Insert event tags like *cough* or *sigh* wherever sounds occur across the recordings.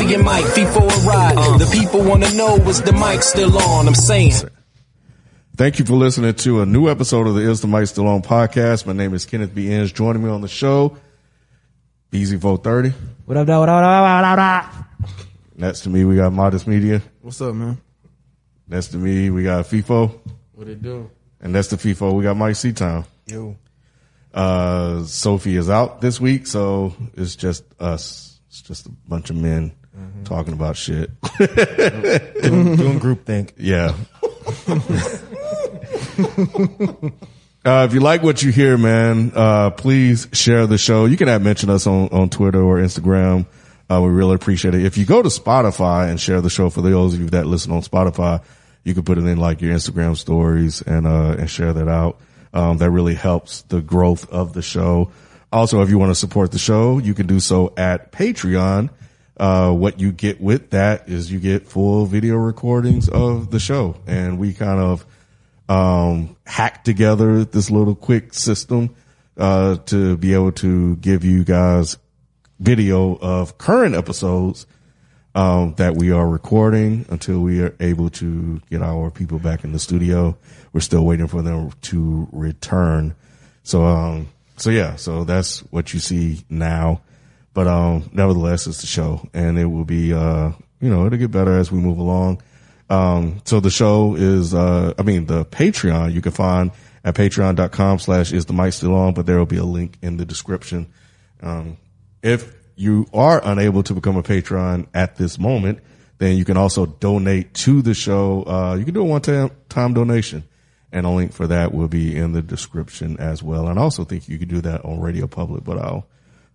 Sophie and Myke, feet for a ride. The people wanna know is the mic still on? I'm saying. Thank you for listening to a new episode of the Is the Mic Still On podcast. My name is Kenneth Binge. Joining me on the show, Beezy 430. What up, dog? What up, what up, what up, what up? Next to me, we got Modest Media. What's up, man? Next to me, we got Feefo. What it do? And next to Feefo, we got Myke C-Town. Yo. Uh, Sophie is out this week, so it's just us. It's just a bunch of men talking about shit. *laughs* Doing, doing group think. Yeah. *laughs* Uh, if you like what you hear, man, uh, please share the show. You can add mention us on, on Twitter or Instagram. Uh, we really appreciate it. If you go to Spotify and share the show for those of you that listen on Spotify, you can put it in like your Instagram stories and, uh, and share that out. Um, that really helps the growth of the show. Also, if you want to support the show, you can do so at Patreon. Uh, what you get with that is you get full video recordings of the show and we kind of, um, hack together this little quick system, uh, to be able to give you guys video of current episodes, um, that we are recording until we are able to get our people back in the studio. We're still waiting for them to return. So, um, so yeah, so that's what you see now. But, um, nevertheless, it's the show and it will be, uh, you know, it'll get better as we move along. Um, so the show is, uh, I mean, the Patreon you can find at patreon.com slash is the mic still on, but there will be a link in the description. Um, if you are unable to become a patron at this moment, then you can also donate to the show. Uh, you can do a one time, donation and a link for that will be in the description as well. And I also think you could do that on Radio Public, but I'll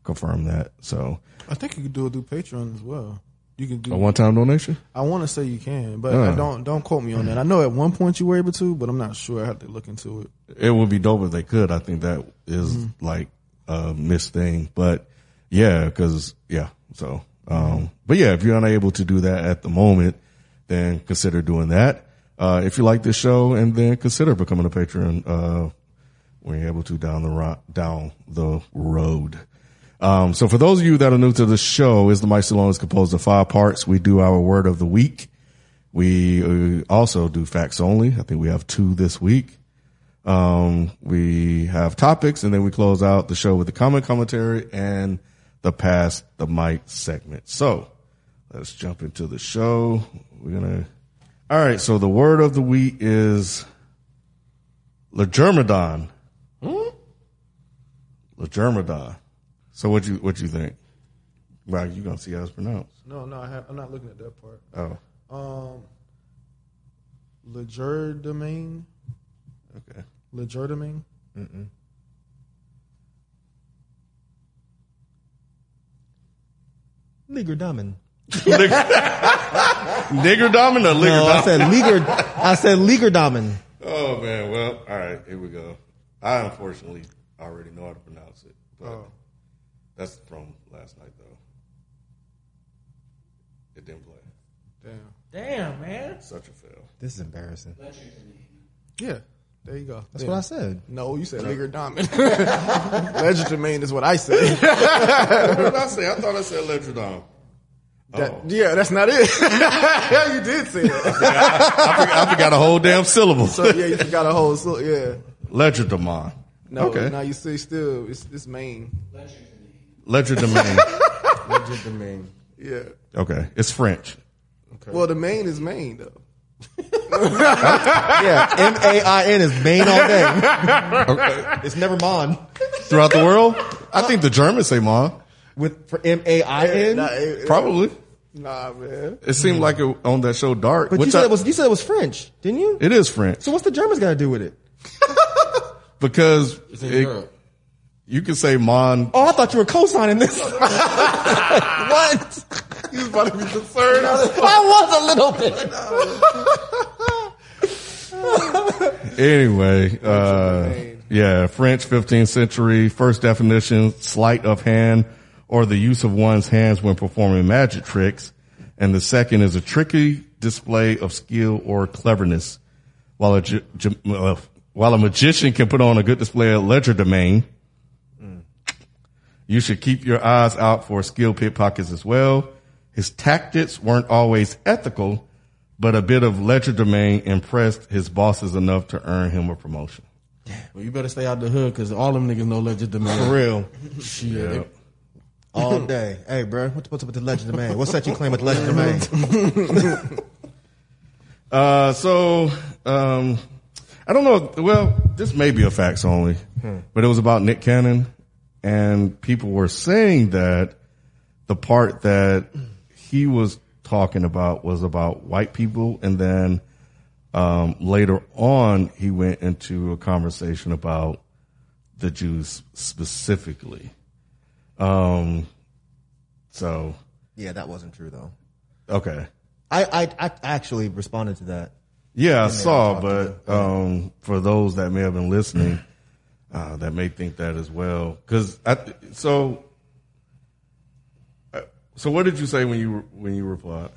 confirm that. So I think you could do it through Patreon as well. You can do. a one time donation. I want to say you can, but Uh. don't don't quote me on that. I know at one point you were able to, but I'm not sure. I have to look into it. it would be dope if they could. I think that is like a missed thing, but yeah, cause yeah, so, um, but yeah, if you're unable to do that at the moment, then consider doing that. Uh, if you like this show and then consider becoming a patron, uh, when you're able to down the ro- down the road. Um, so for those of you that are new to the show, is the Mic Still On is composed of five parts. We do our word of the week. We uh, also do facts only. I think we have two this week. Um, we have topics and then we close out the show with the comment commentary and the pass the mic segment. So let's jump into the show. We're going to, all right. So the word of the week is Legermadon. Legermadon. So what you, what you think? Well, you gonna see how it's pronounced. No, no, I have, I'm not looking at that part. Oh, Um, Legerdemain, okay. Legerdemain. Liger Diamond. Nigger Diamond or Ligger No, I said Liger. I said Liger Diamond. Oh man, well, all right, here we go. I unfortunately already know how to pronounce it, but Oh. That's from last night though. It didn't play. Damn. Damn, man. Such a fail. This is embarrassing. Yeah, there you go. That's what I said. No, you said Ligger Diamond. *laughs* Legerdemain is what I said. *laughs* What did I say? I thought I said Legerdon. That- Oh. Yeah, that's not it. yeah, *laughs* you did say that. I, forgot, I forgot a whole damn syllable. So yeah, you forgot a whole. So yeah. Legerdemon. No, Okay. now you see still it's it's main. Legerdemain. Legerdemain. *laughs* Yeah. okay, it's French. Well, the main is Maine though. *laughs* Yeah, M A I N is Maine all day. Okay. It's never Mon. Throughout the world, I think the Germans say Mon. With for M A I N. Probably. nah, man. It seemed like it on that show Dark. But which you said I- it was you said it was French, didn't you? it is French So what's the Germans got to do with it? *laughs* because it- you can say Mon. Oh, I thought you were co-signing this. *laughs* what? He was about to be concerned. I was a little bit. Anyway, uh, yeah, French 15th century. First definition: sleight of hand or the use of one's hands when performing magic tricks. And the second is a tricky display of skill or cleverness. While a, while a magician can put on a good display of legerdemain, you should keep your eyes out for skilled pickpockets as well. His tactics weren't always ethical, but a bit of legerdemain impressed his bosses enough to earn him a promotion. Well, you better stay out the hood because all them niggas know legend For real. Shit. *laughs* All day. Hey, bro, what's, what's up with the legend of man? What's that you claim with the legend of man? *laughs* Uh, so, um, I don't know. Well, this may be a facts only, but it was about Nick Cannon and people were saying that the part that he was talking about was about white people. And then, um, later on, he went into a conversation about the Jews specifically. Um, so, Yeah, that wasn't true though. okay. I, I, I actually responded to that. Yeah, I saw, but um, for those that may have been listening, uh, that may think that as well. Because so, uh, so what did you say when you when you replied?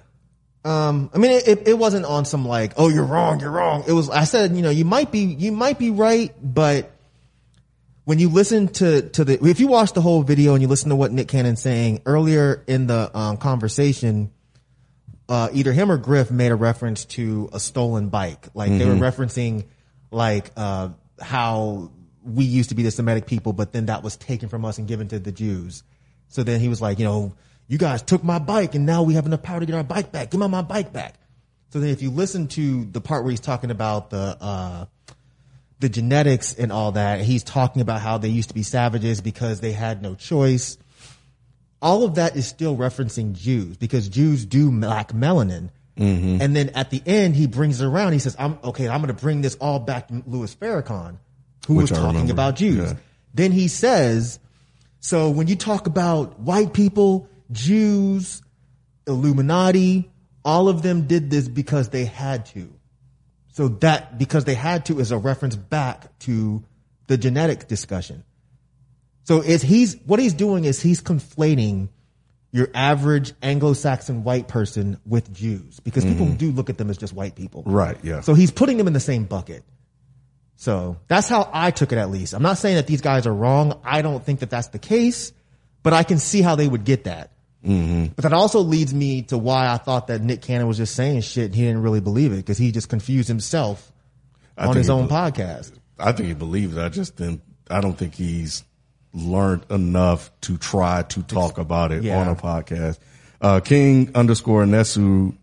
Um, I mean, it, it, wasn't on some like, oh, you're wrong, you're wrong. It was, I said, you know, you might be, you might be right, but when you listen to, to the, if you watch the whole video and you listen to what Nick Cannon's saying earlier in the um, conversation, uh, either him or Griff made a reference to a stolen bike. Like they were referencing like, uh, how we used to be the Semitic people, but then that was taken from us and given to the Jews. So then he was like, you know, you guys took my bike and now we have enough power to get our bike back. Give me my bike back. So then if you listen to the part where he's talking about the, uh, the genetics and all that, he's talking about how they used to be savages because they had no choice all of that is still referencing Jews because Jews do lack melanin. And then at the end, he brings it around. He says, I'm okay. I'm going to bring this all back to Louis Farrakhan, who Which was I talking remember. about Jews. Yeah. Then he says, so when you talk about white people, Jews, Illuminati, all of them did this because they had to. So that because they had to is a reference back to the genetic discussion. So is he's what he's doing is he's conflating your average Anglo-Saxon white person with Jews because people mm-hmm. do look at them as just white people. Right, yeah. So he's putting them in the same bucket. So that's how I took it at least. I'm not saying that these guys are wrong. I don't think that that's the case, but I can see how they would get that. Mm-hmm. But that also leads me to why I thought that Nick Cannon was just saying shit and he didn't really believe it because he just confused himself I on his own be- podcast. I think he believes. it. I just didn't. I don't think he's learned enough to try to talk about it Yeah. on a podcast. Uh, King underscore Nesu.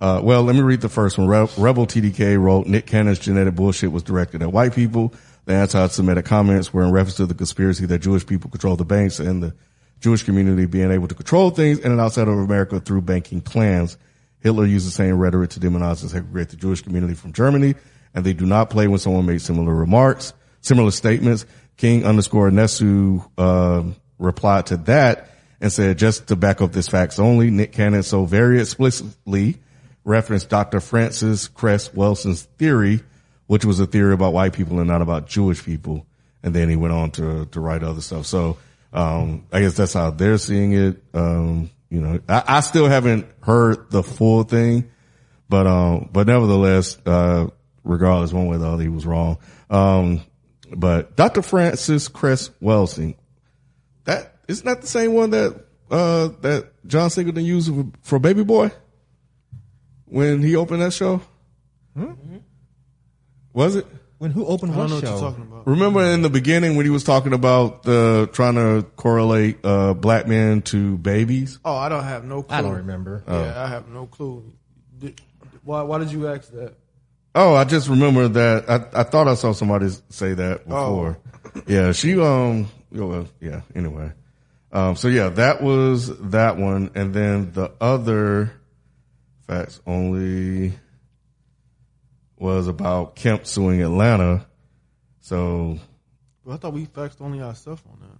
Uh, well, let me read the first one. Re- Rebel TDK wrote Nick Cannon's genetic bullshit was directed at white people. The anti-Semitic comments were in reference to the conspiracy that Jewish people control the banks and the Jewish community being able to control things in and outside of America through banking plans. Hitler used the same rhetoric to demonize and segregate the Jewish community from Germany, and they do not play when someone made similar remarks, similar statements. King underscore Nesu um, replied to that and said, just to back up this facts only, Nick Cannon so very explicitly referenced Dr. Francis Cress Welsing's theory, which was a theory about white people and not about Jewish people. And then he went on to, to write other stuff. So, um, I guess that's how they're seeing it. Um, you know, I, I still haven't heard the full thing, but, um, but nevertheless, uh, regardless one way or the other, he was wrong. Um, but Dr. Francis Cress Welsing, that isn't that the same one that, uh, that John Singleton used for, for Baby Boy when he opened that show? Was it? When who opened I what don't know what show? you're talking about. Remember in the beginning when he was talking about the trying to correlate uh, black men to babies? Oh, I don't have no clue. I don't remember. Yeah, I have no clue. Did, why, why did you ask that? Oh, I just remember that. I, I thought I saw somebody say that before. Yeah, she, um, well, yeah, anyway. Um, so yeah, that was that one. And then the other facts only was about Kemp suing Atlanta. So Well, I thought we faxed only ourselves on that.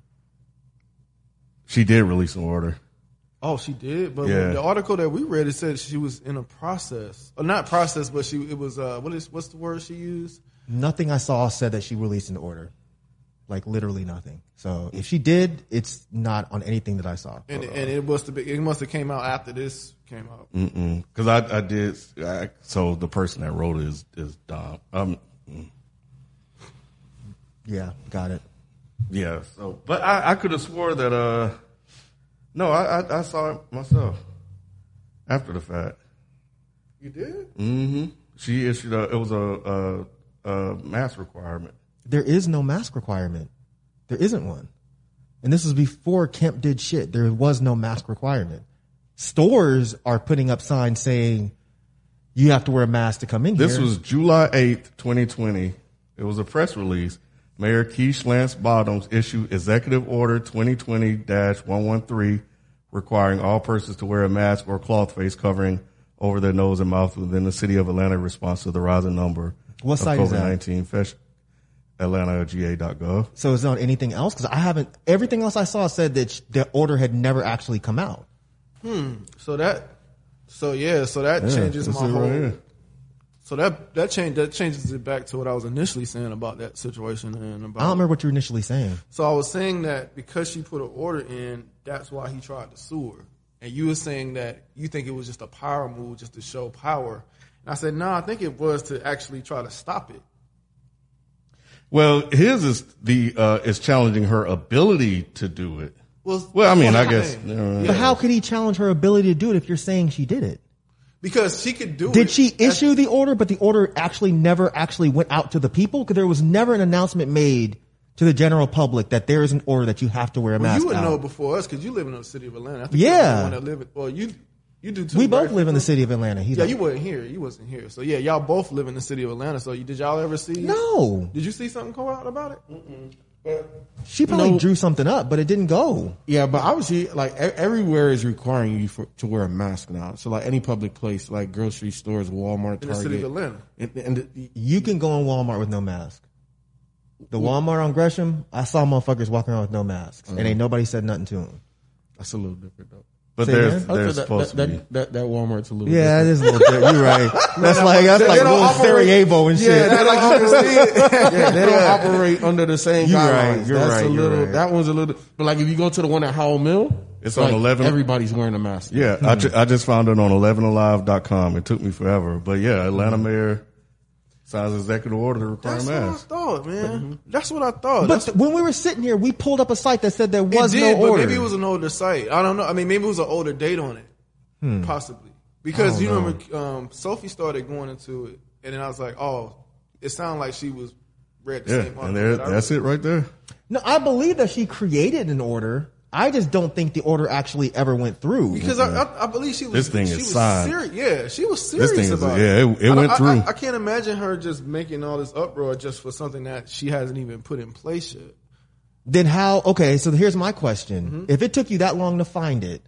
she did release an order. Oh, she did, but Yeah. the article that we read it said she was in a process, or not process, but she it was uh what is what's the word she used? Nothing I saw said that she released an order. Like literally nothing. So if she did, it's not on anything that I saw. And and it must have been, it must have came out after this came out. Cause I, I did, I, so the person that wrote it is, is Dom. Um, Yeah, got it. yeah, so, but I, I could have swore that, uh, no, I, I, I saw it myself. after the fact. You did? Mm. Hmm. She issued a, it was a, a, a mask requirement. There is no mask requirement. There isn't one. And this was before Kemp did shit. There was no mask requirement. Stores are putting up signs saying you have to wear a mask to come in This here. was July 8th, 2020. It was a press release. Mayor Keisha Lance Bottoms issued Executive Order 2020-113 requiring all persons to wear a mask or cloth face covering over their nose and mouth within the city of Atlanta in response to the rising number What of site is that? COVID-19. Fetch AtlantaGA.gov. so is there on anything else? Because I haven't. Everything else I saw said that sh- the order had never actually come out. Hmm. So that, so yeah, so that changes that's my it whole. right here. So that that change that changes it back to what I was initially saying about that situation and about. I don't remember what you were initially saying. So I was saying that because she put an order in, that's why he tried to sue her. And you were saying that you think it was just a power move, just to show power. And I said, no, I think it was to actually try to stop it. Well, his is the, uh, is challenging her ability to do it. Well, Well, I mean, that's I guess, saying. you know, Yeah. But how could he challenge her ability to do it if you're saying she did it? because she could do it. Did she issue the order, but the order actually never actually went out to the people? Because there was never an announcement made to the general public that there is an order that you have to wear a Well, mask. you would out. know before us because you live in the city of Atlanta. I think Yeah. the one that live in, well, you you do too. we both right? live in the city of Atlanta. He's Yeah, like, you weren't here. You wasn't here. So yeah, y'all both live in the city of Atlanta. So you, did y'all ever see? no. Did you see something come out about it? She probably No. drew something up, but it didn't go. Yeah, but obviously, like e- everywhere is requiring you for, to wear a mask now. So, like any public place, like grocery stores, Walmart, In the Target, city of Atlanta. and, and the, You can go in Walmart with no mask. The Walmart on Gresham, I saw motherfuckers walking around with no masks, and uh-huh. ain't nobody said nothing to them. that's a little different though. But Say there's, again? Oh, there's that, supposed that, to be. that, that, that Walmart's a little Yeah, it different. is a little different. You're right. *laughs* That's like that's they like don't little operate- Sarajevo and shit. Yeah, they don't operate. *laughs* yeah, they *laughs* don't operate under the same You're guidelines. right, you're That's right, a you're little. right. That one's a little. But like, if you go to the one at Howell Mill, It's like, on 11 Everybody's wearing a mask. Yeah, I, ju- I just found it on 11alive.com. It took me forever. But yeah, Atlanta mayor signs executive order to require That's what I masks. thought, man. That's what I thought. But That's th- when we were sitting here, we pulled up a site that said there was it did, no but order. maybe it was an older site. I don't know. I mean, maybe it was an older date on it, Hmm. possibly. Because you remember, um, Sophie started going into it, and then I was like, oh, it sounded like she was read the Yeah, same. and there, that's it right there. no, I believe that she created an order. I just don't think the order actually ever went through. Because I, I, I believe she was. This thing she is was signed. Serious. Yeah, she was This serious thing is- about yeah, it. it- it I- went I, through. I, I can't imagine her just making all this uproar just for something that she hasn't even put in place yet. then how? Okay, so here's my question: Mm-hmm. If it took you that long to find it,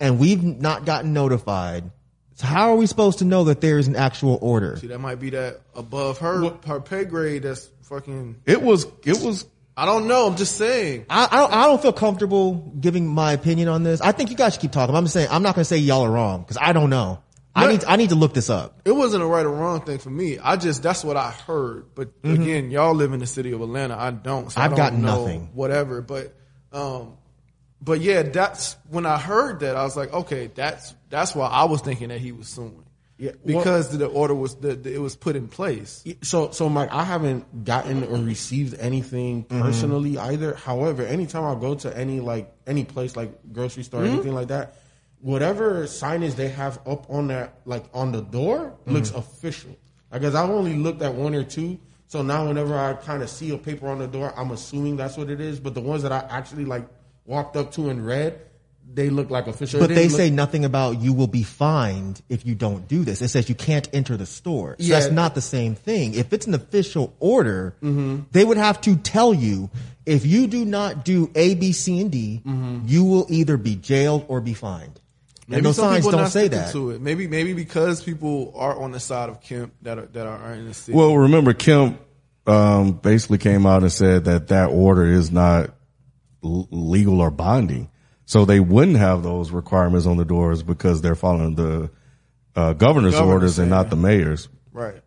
and we've not gotten notified, so how are we supposed to know that there is an actual order? See, that might be that above her her pay grade. That's fucking. It was, it was, I don't know. I'm just saying. I, I don't. I don't feel comfortable giving my opinion on this. I think you guys should keep talking. I'm just saying. I'm not going to say y'all are wrong because I don't know. I need. I need to look this up. It wasn't a right or wrong thing for me. I just that's what I heard. But again, y'all live in the city of Atlanta. I don't. So I Mm-hmm. I've don't got know nothing. Whatever. But um, but yeah, that's when I heard that I was like, okay, that's that's why I was thinking that he was suing. Yeah, well- because the order was the, the- it was put in place. So, so Myke, I haven't gotten or received anything Mm-hmm. personally either. However, anytime I go to any like any place like grocery store, Mm-hmm. anything like that, whatever signage they have up on that like on the door looks Mm-hmm. official. I guess I've only looked at one or two. So now whenever I kind of see a paper on the door, I'm assuming that's what it is. But the ones that I actually like walked up to and read, they look like official. But they didn't look- say nothing about you will be fined if you don't do this. It says you can't enter the store. So Yeah. that's not the same thing. If it's an official order, Mm-hmm. they would have to tell you if you do not do A, B, C, and D, Mm-hmm. you will either be jailed or be fined. Maybe and those some signs people don't say that. to it. Maybe maybe because people are on the side of Kemp that are that are in the city. well, remember Kemp, um, basically came out and said that that order is not l- legal or binding. So they wouldn't have those requirements on the doors because they're following the, uh, governor's Governor's orders and not the mayor's. right.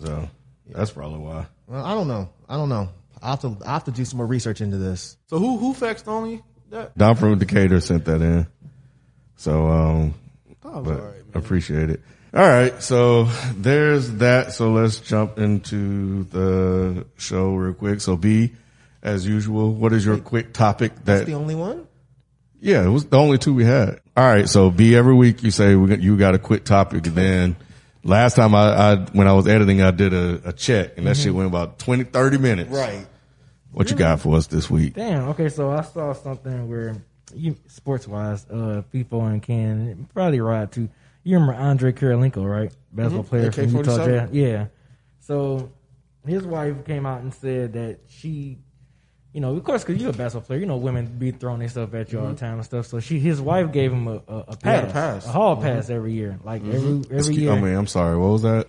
So that's probably why. Well, I don't know. I don't know. I have to. I have to do some more research into this. So who who faxed only that? Don from Decatur sent that in. So, um, but all right, man. appreciate it. All right. So there's that. So let's jump into the show real quick. So B, as usual, what is your quick topic That's the only one. Yeah, it was the only two we had. All right. So be every week you say we got, you got a quick topic and then last time I, I, when I was editing, I did a, a check and that shit went about 20, 30 minutes. Right. What you got for us this week? Damn. Okay, so I saw something where you sports wise, uh, Feefo and Ken probably right too. You remember Andre Kirilenko, right? Basketball player from Utah AK-47? Jazz. Yeah. So his wife came out and said that she, you know, of course, because you're a basketball player, you know, women be throwing their stuff at you all the mm-hmm. time and stuff. So she, his wife gave him a, a, a pass, had a pass. hall mm-hmm. pass every year, like mm-hmm. every every Excuse- year, I mean, I'm sorry. What was that?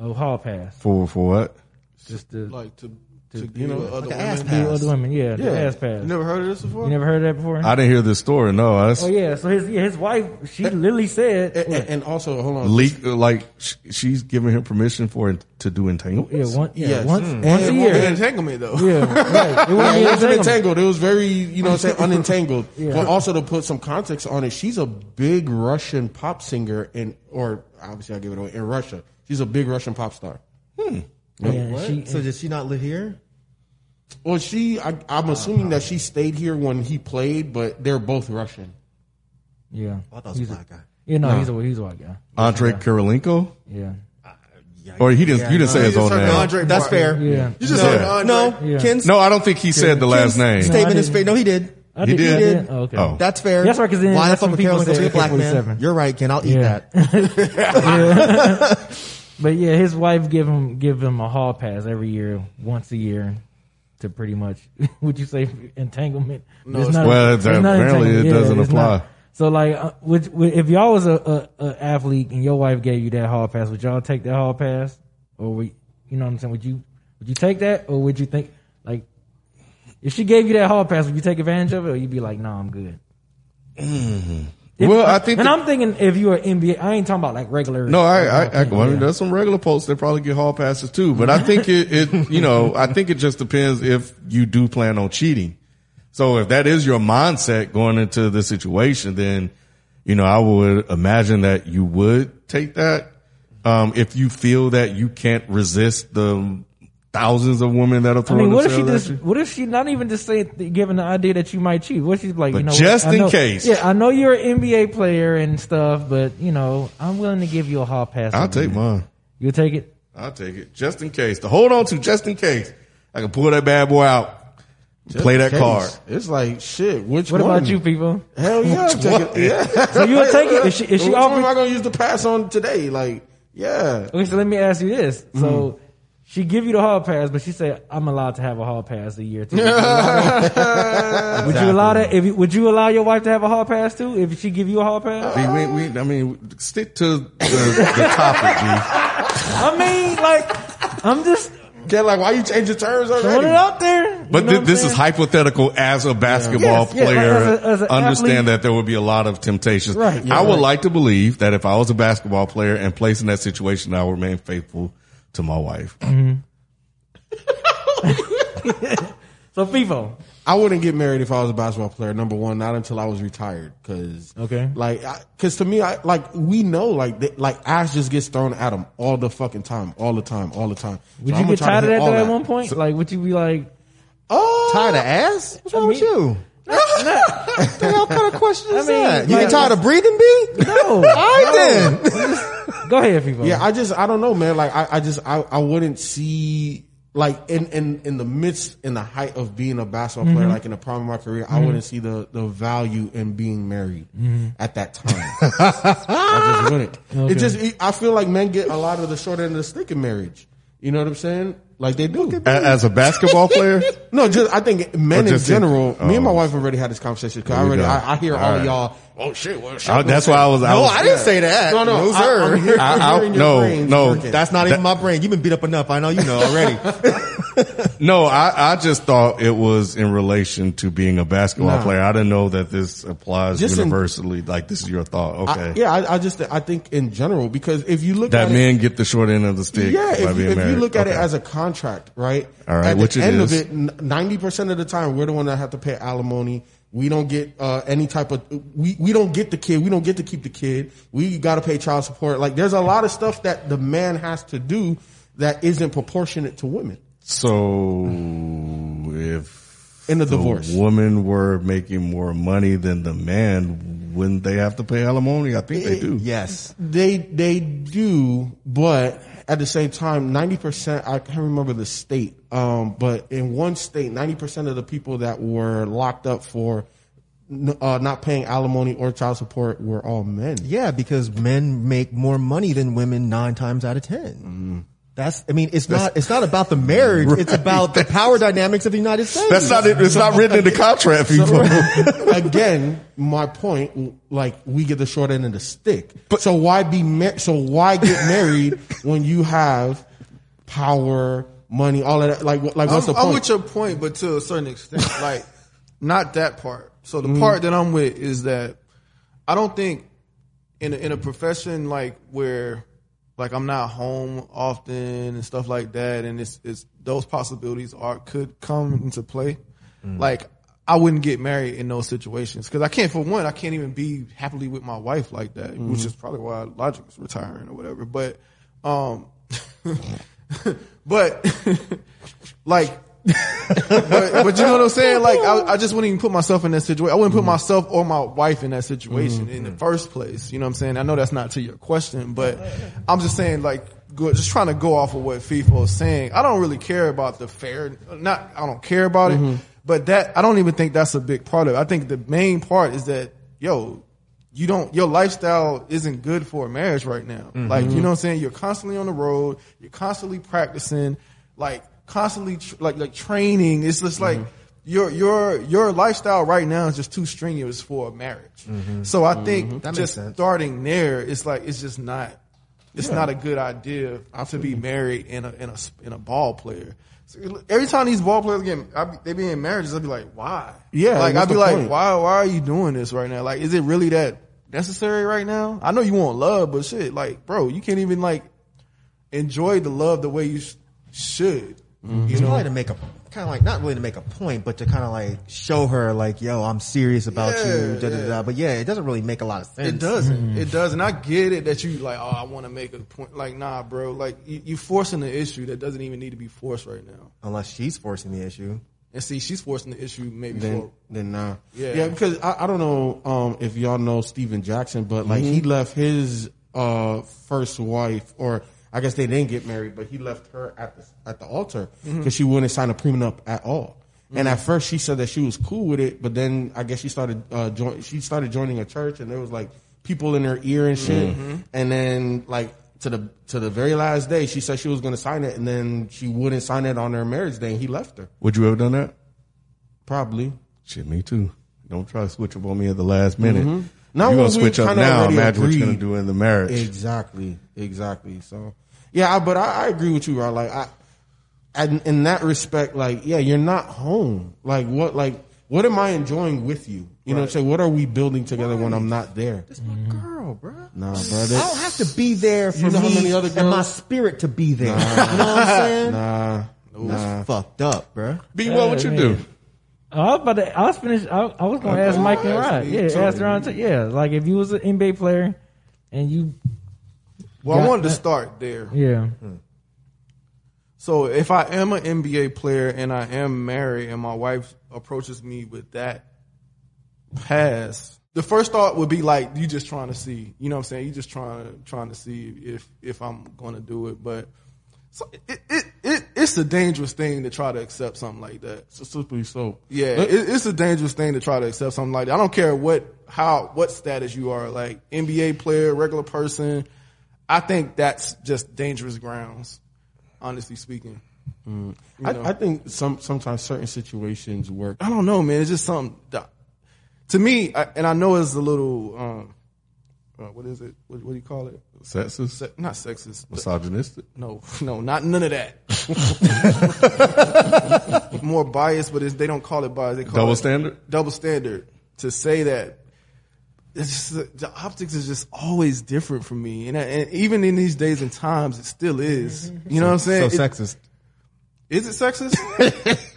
a hall pass, For, for what? just to Like to to, you know, other like an ass women. pass. other women, yeah, the Yeah. ass pass. You never heard of this before? You never heard of that before? I didn't hear this story. No, that's oh yeah, so his yeah, his wife, she literally said, And, and- and also, hold on. leak, like she's giving him permission for to do entanglement. yeah, one, yeah, Yes. once, Mm. once it a won't year, be entanglement though. yeah, right. It wouldn't Yeah, be it wasn't entangled. It was very, you know, what I'm saying *laughs* unentangled. Yeah. But also to put some context on it, she's a big Russian pop singer, in or obviously I give it away in Russia. She's a big Russian pop star. Yeah, she, So does she not live here? Well, she, I, I'm ah, assuming that she stayed here when he played, but they're both Russian. yeah, oh, I thought it was a He's black guy. yeah, no, he's a he's a white guy. Andre Kirilenko? Yeah, uh, Or he didn't, you didn't say his own name. Andre That's fair. yeah. You just No, heard Andre. no, Yeah. Ken's, No, I don't think he said the last Ken's name. statement No, is fair. No, he did. I He did. did? I Oh, okay. Oh. That's fair. That's right, 'cause then why the fuck when would people Carolyn go to a black man? You're right, Ken. I'll eat Yeah. that. *laughs* *laughs* But yeah, his wife give him give him a hall pass every year, once a year, to pretty much. *laughs* Would you say entanglement? No, it's- Well, it's- apparently it doesn't apply. So like, uh, would, would, if y'all was a, a, a athlete and your wife gave you that hall pass, would y'all take that hall pass, or would, you know what I'm saying? Would you would you take that, or would you think like if she gave you that hall pass, would you take advantage of it, or you'd be like, no, I'm good. If- Well, I think and the- I'm thinking if you're an NBA, I ain't talking about like regular. No, I, I, I well, Yeah. there's some regular folks that probably get hall passes too, but I think it, it, you know, I think it just depends if you do plan on cheating. So if that is your mindset going into the situation, then, you know, I would imagine that you would take that. Um, if you feel that you can't resist the thousands of women that'll throw. I mean, what if she just, you. what if she not even just say, given the idea that you might cheat? What if she's like, But you know, just I in know- case. Yeah, I know you're an NBA player and stuff, but you know, I'm willing to give you a hall pass. I'll take year. mine. You'll take it. I'll take it just in case to hold on to just in case I can pull that bad boy out, play that Case. card. It's like shit. Which What one? about you, people? Hell yeah, I'm taking. Yeah. *laughs* So you'll take it if she, if she Which one am I gonna use the pass on today? Like, yeah. Okay, so let me ask you this: Mm-hmm. so. She give you the hall pass, but she said, "I'm allowed to have a hall pass a year too." *laughs* Would you allow, would you allow that? If you, would you allow your wife to have a hall pass too? If she give you a hall pass? We, we, we, I mean, stick to the, the topic, G. I mean, like, I'm just Get like, why you change changing terms throwing already? it out there. But You know thi- this is hypothetical as a basketball Yes, yeah, like, player. as a- as an understand athlete. that there would be a lot of temptations. Right, yeah, I would right. like to believe that if I was a basketball player and placed in that situation, I would remain faithful to my wife. *laughs* So Feefo. I wouldn't get married if I was a basketball player. Number one, not until I was retired. Cause Okay. like, I, cause to me, I like we know like they, like ass just gets thrown at them all the fucking time, all the time, all the time. So Would I'm you get tired of that though at one point? like, would you be like, Oh, Tired of ass? What's wrong with you? *laughs* not, *laughs* What the hell kind of question is I mean, that? You like- get tired of breathing, B? no? All right then. Go ahead, Feefo. Yeah, I just I don't know, man. Like I, I just I, I wouldn't see like in, in in the midst in the height of being a basketball Mm-hmm. player, like in the prime of my career, I wouldn't see the the value in being married Mm-hmm. at that time. *laughs* I just wouldn't. Okay. It just it, I feel like men get a lot of the short end of the stick in marriage. You know what I'm saying? Like they do. As a basketball *laughs* player, No, just I think men in just in- general. Oh. me and my oh. wife already had this conversation. Cause I already. I, I hear all, All of y'all. Oh shit! Well, shit I- that's why I was. I No, was I didn't say that. No, no, no, I- sir. I'm here- I- I- hearing your no, no. working. That's not even my brain. You've been beat up enough. I know you know already. *laughs* No, I, I just thought it was in relation to being a basketball Nah. player. I didn't know that this applies Just in- universally. like this is your thought. I- Okay. yeah, I, I just I think in general because if you look that at it, that men get the short end of the stick yeah, by if, you- being if you look at it as a contract, right? All right, at which the end is. of it, ninety percent of the time we're the one that have to pay alimony. We don't get uh, any type of we we don't get the kid. We don't get to keep the kid. We got to pay child support. Like there's a lot of stuff that the man has to do that isn't proportionate to women So if in the the divorce. woman were making more money than the man, wouldn't they have to pay alimony? I think they do. Yes. They they do, but at the same time, ninety percent. I can't remember the state, um, but in one state, ninety percent of the people that were locked up for uh, not paying alimony or child support were all men. Yeah, because men make more money than women nine times out of 10 Mm-hmm. That's, I mean, it's not, it's not about the marriage. It's about the power dynamics of the United States. That's not it. It's not written in the contract, people. *laughs* Again, my point, like we get the short end of the stick. But, so why be mar- so why get married *laughs* when you have power, money, all of that? Like, like what's I'm, the point? I'm with your point, but to a certain extent, *laughs* like not that part. So Mm-hmm. the part that I'm with is that I don't think in a, in a profession like where like I'm not home often and stuff like that, and it's it's those possibilities are could come into play. Mm. Like I wouldn't get married in those situations because I can't. For one, I can't even be happily with my wife like that, Mm-hmm. which is probably why Logic is retiring or whatever. But um, *laughs* but *laughs* like but, but you know what I'm saying? Like, I, I just wouldn't even put myself in that situation. I wouldn't put mm-hmm. myself or my wife in that situation mm-hmm. in the first place. You know what I'm saying? I know that's not to your question, but I'm just saying, like, go, just trying to go off of what Feefo is saying. I don't really care about the fair, not, I don't care about it, mm-hmm. but that, I don't even think that's a big part of it. I think the main part is that, yo, you don't your lifestyle isn't good for a marriage right now. Like you know what I'm saying? You're constantly on the road, you're constantly practicing, like constantly tr- like like training. It's just like your your your lifestyle right now is just too strenuous for a marriage. So I think makes just starting there, it's like it's just not it's not a good idea to be married in a in a in a ball player. So every time these ball players get be, they be in marriages, I'd be like, why? Yeah, like I'd be like, point? why why are you doing this right now? Like, is it really that necessary right now? I know you want love, but shit, like, bro, you can't even like enjoy the love the way you sh- should. Mm-hmm. It's probably to make a kind of like not really to make a point, but to kind of like show her like, yo, I'm serious about Yeah, you. Da, da, da. yeah. But yeah, it doesn't really make a lot of sense. It doesn't. It doesn't. I get it that you like, oh, I want to make a point. Like, nah, bro. Like, you, you forcing the issue that doesn't even need to be forced right now. unless she's forcing the issue. And see, she's forcing the issue maybe then for then nah. Yeah. yeah, because I, I don't know um, if y'all know Steven Jackson, but like he left his uh, first wife, or I guess they didn't get married, but he left her at the at the altar because she wouldn't sign a prenup at all. And at first she said that she was cool with it, but then I guess she started uh, join, she started joining a church, and there was like people in her ear and shit. And then like to the to the very last day, she said she was going to sign it, and then she wouldn't sign it on her marriage day, and he left her. Would you ever done that? Probably. Shit, me too. Don't try to switch up on me at the last minute. Mm-hmm. Not you're gonna switch up now. Imagine what you're gonna do in the marriage. Exactly, exactly. So, yeah, I- but I, I agree with you, right? Like, I, and in that respect, like, yeah, you're not home. Like, what, like, what am I enjoying with you? You know what I'm saying? What are we building together when I'm not there? It's my mm-hmm. girl, bro. Nah, bro. I don't have to be there for know how me many other and my spirit to be there. you know what I'm saying? Nah, *laughs* nah. That's fucked up, bro. Be well, what you Yeah, do? Oh, I was about to. I was finished. I, I was going to ask Myke and Rod. Yeah, ask Ron. too. Yeah, like if you was an NBA player and you, Well, I Got wanted to start there. yeah, hmm. So if I am an NBA player and I am married and my wife approaches me with that pass, the first thought would be like you just trying to see, you know what I'm saying? You just trying to trying to see if if I'm going to do it, but so it, it it it's a dangerous thing to try to accept something like that. It's a slippery slope. Yeah, it, it's a dangerous thing to try to accept something like that. I don't care what how what status you are, like NBA player, regular person. I think that's just dangerous grounds, honestly speaking. You I, know? I think some sometimes certain situations work. I don't know, man. It's just something that, to me, I, and I know it's a little, um, uh, what is it? What, what do you call it? Sexist, Se- not sexist. misogynistic. no, no, not none of that. *laughs* More biased, but it's, they don't call it bias. They call Double standard? Double standard. To say that it's just, the optics is just always different for me, and, and even in these days and times, it still is. You know what I'm So saying? It- sexist. is it sexist?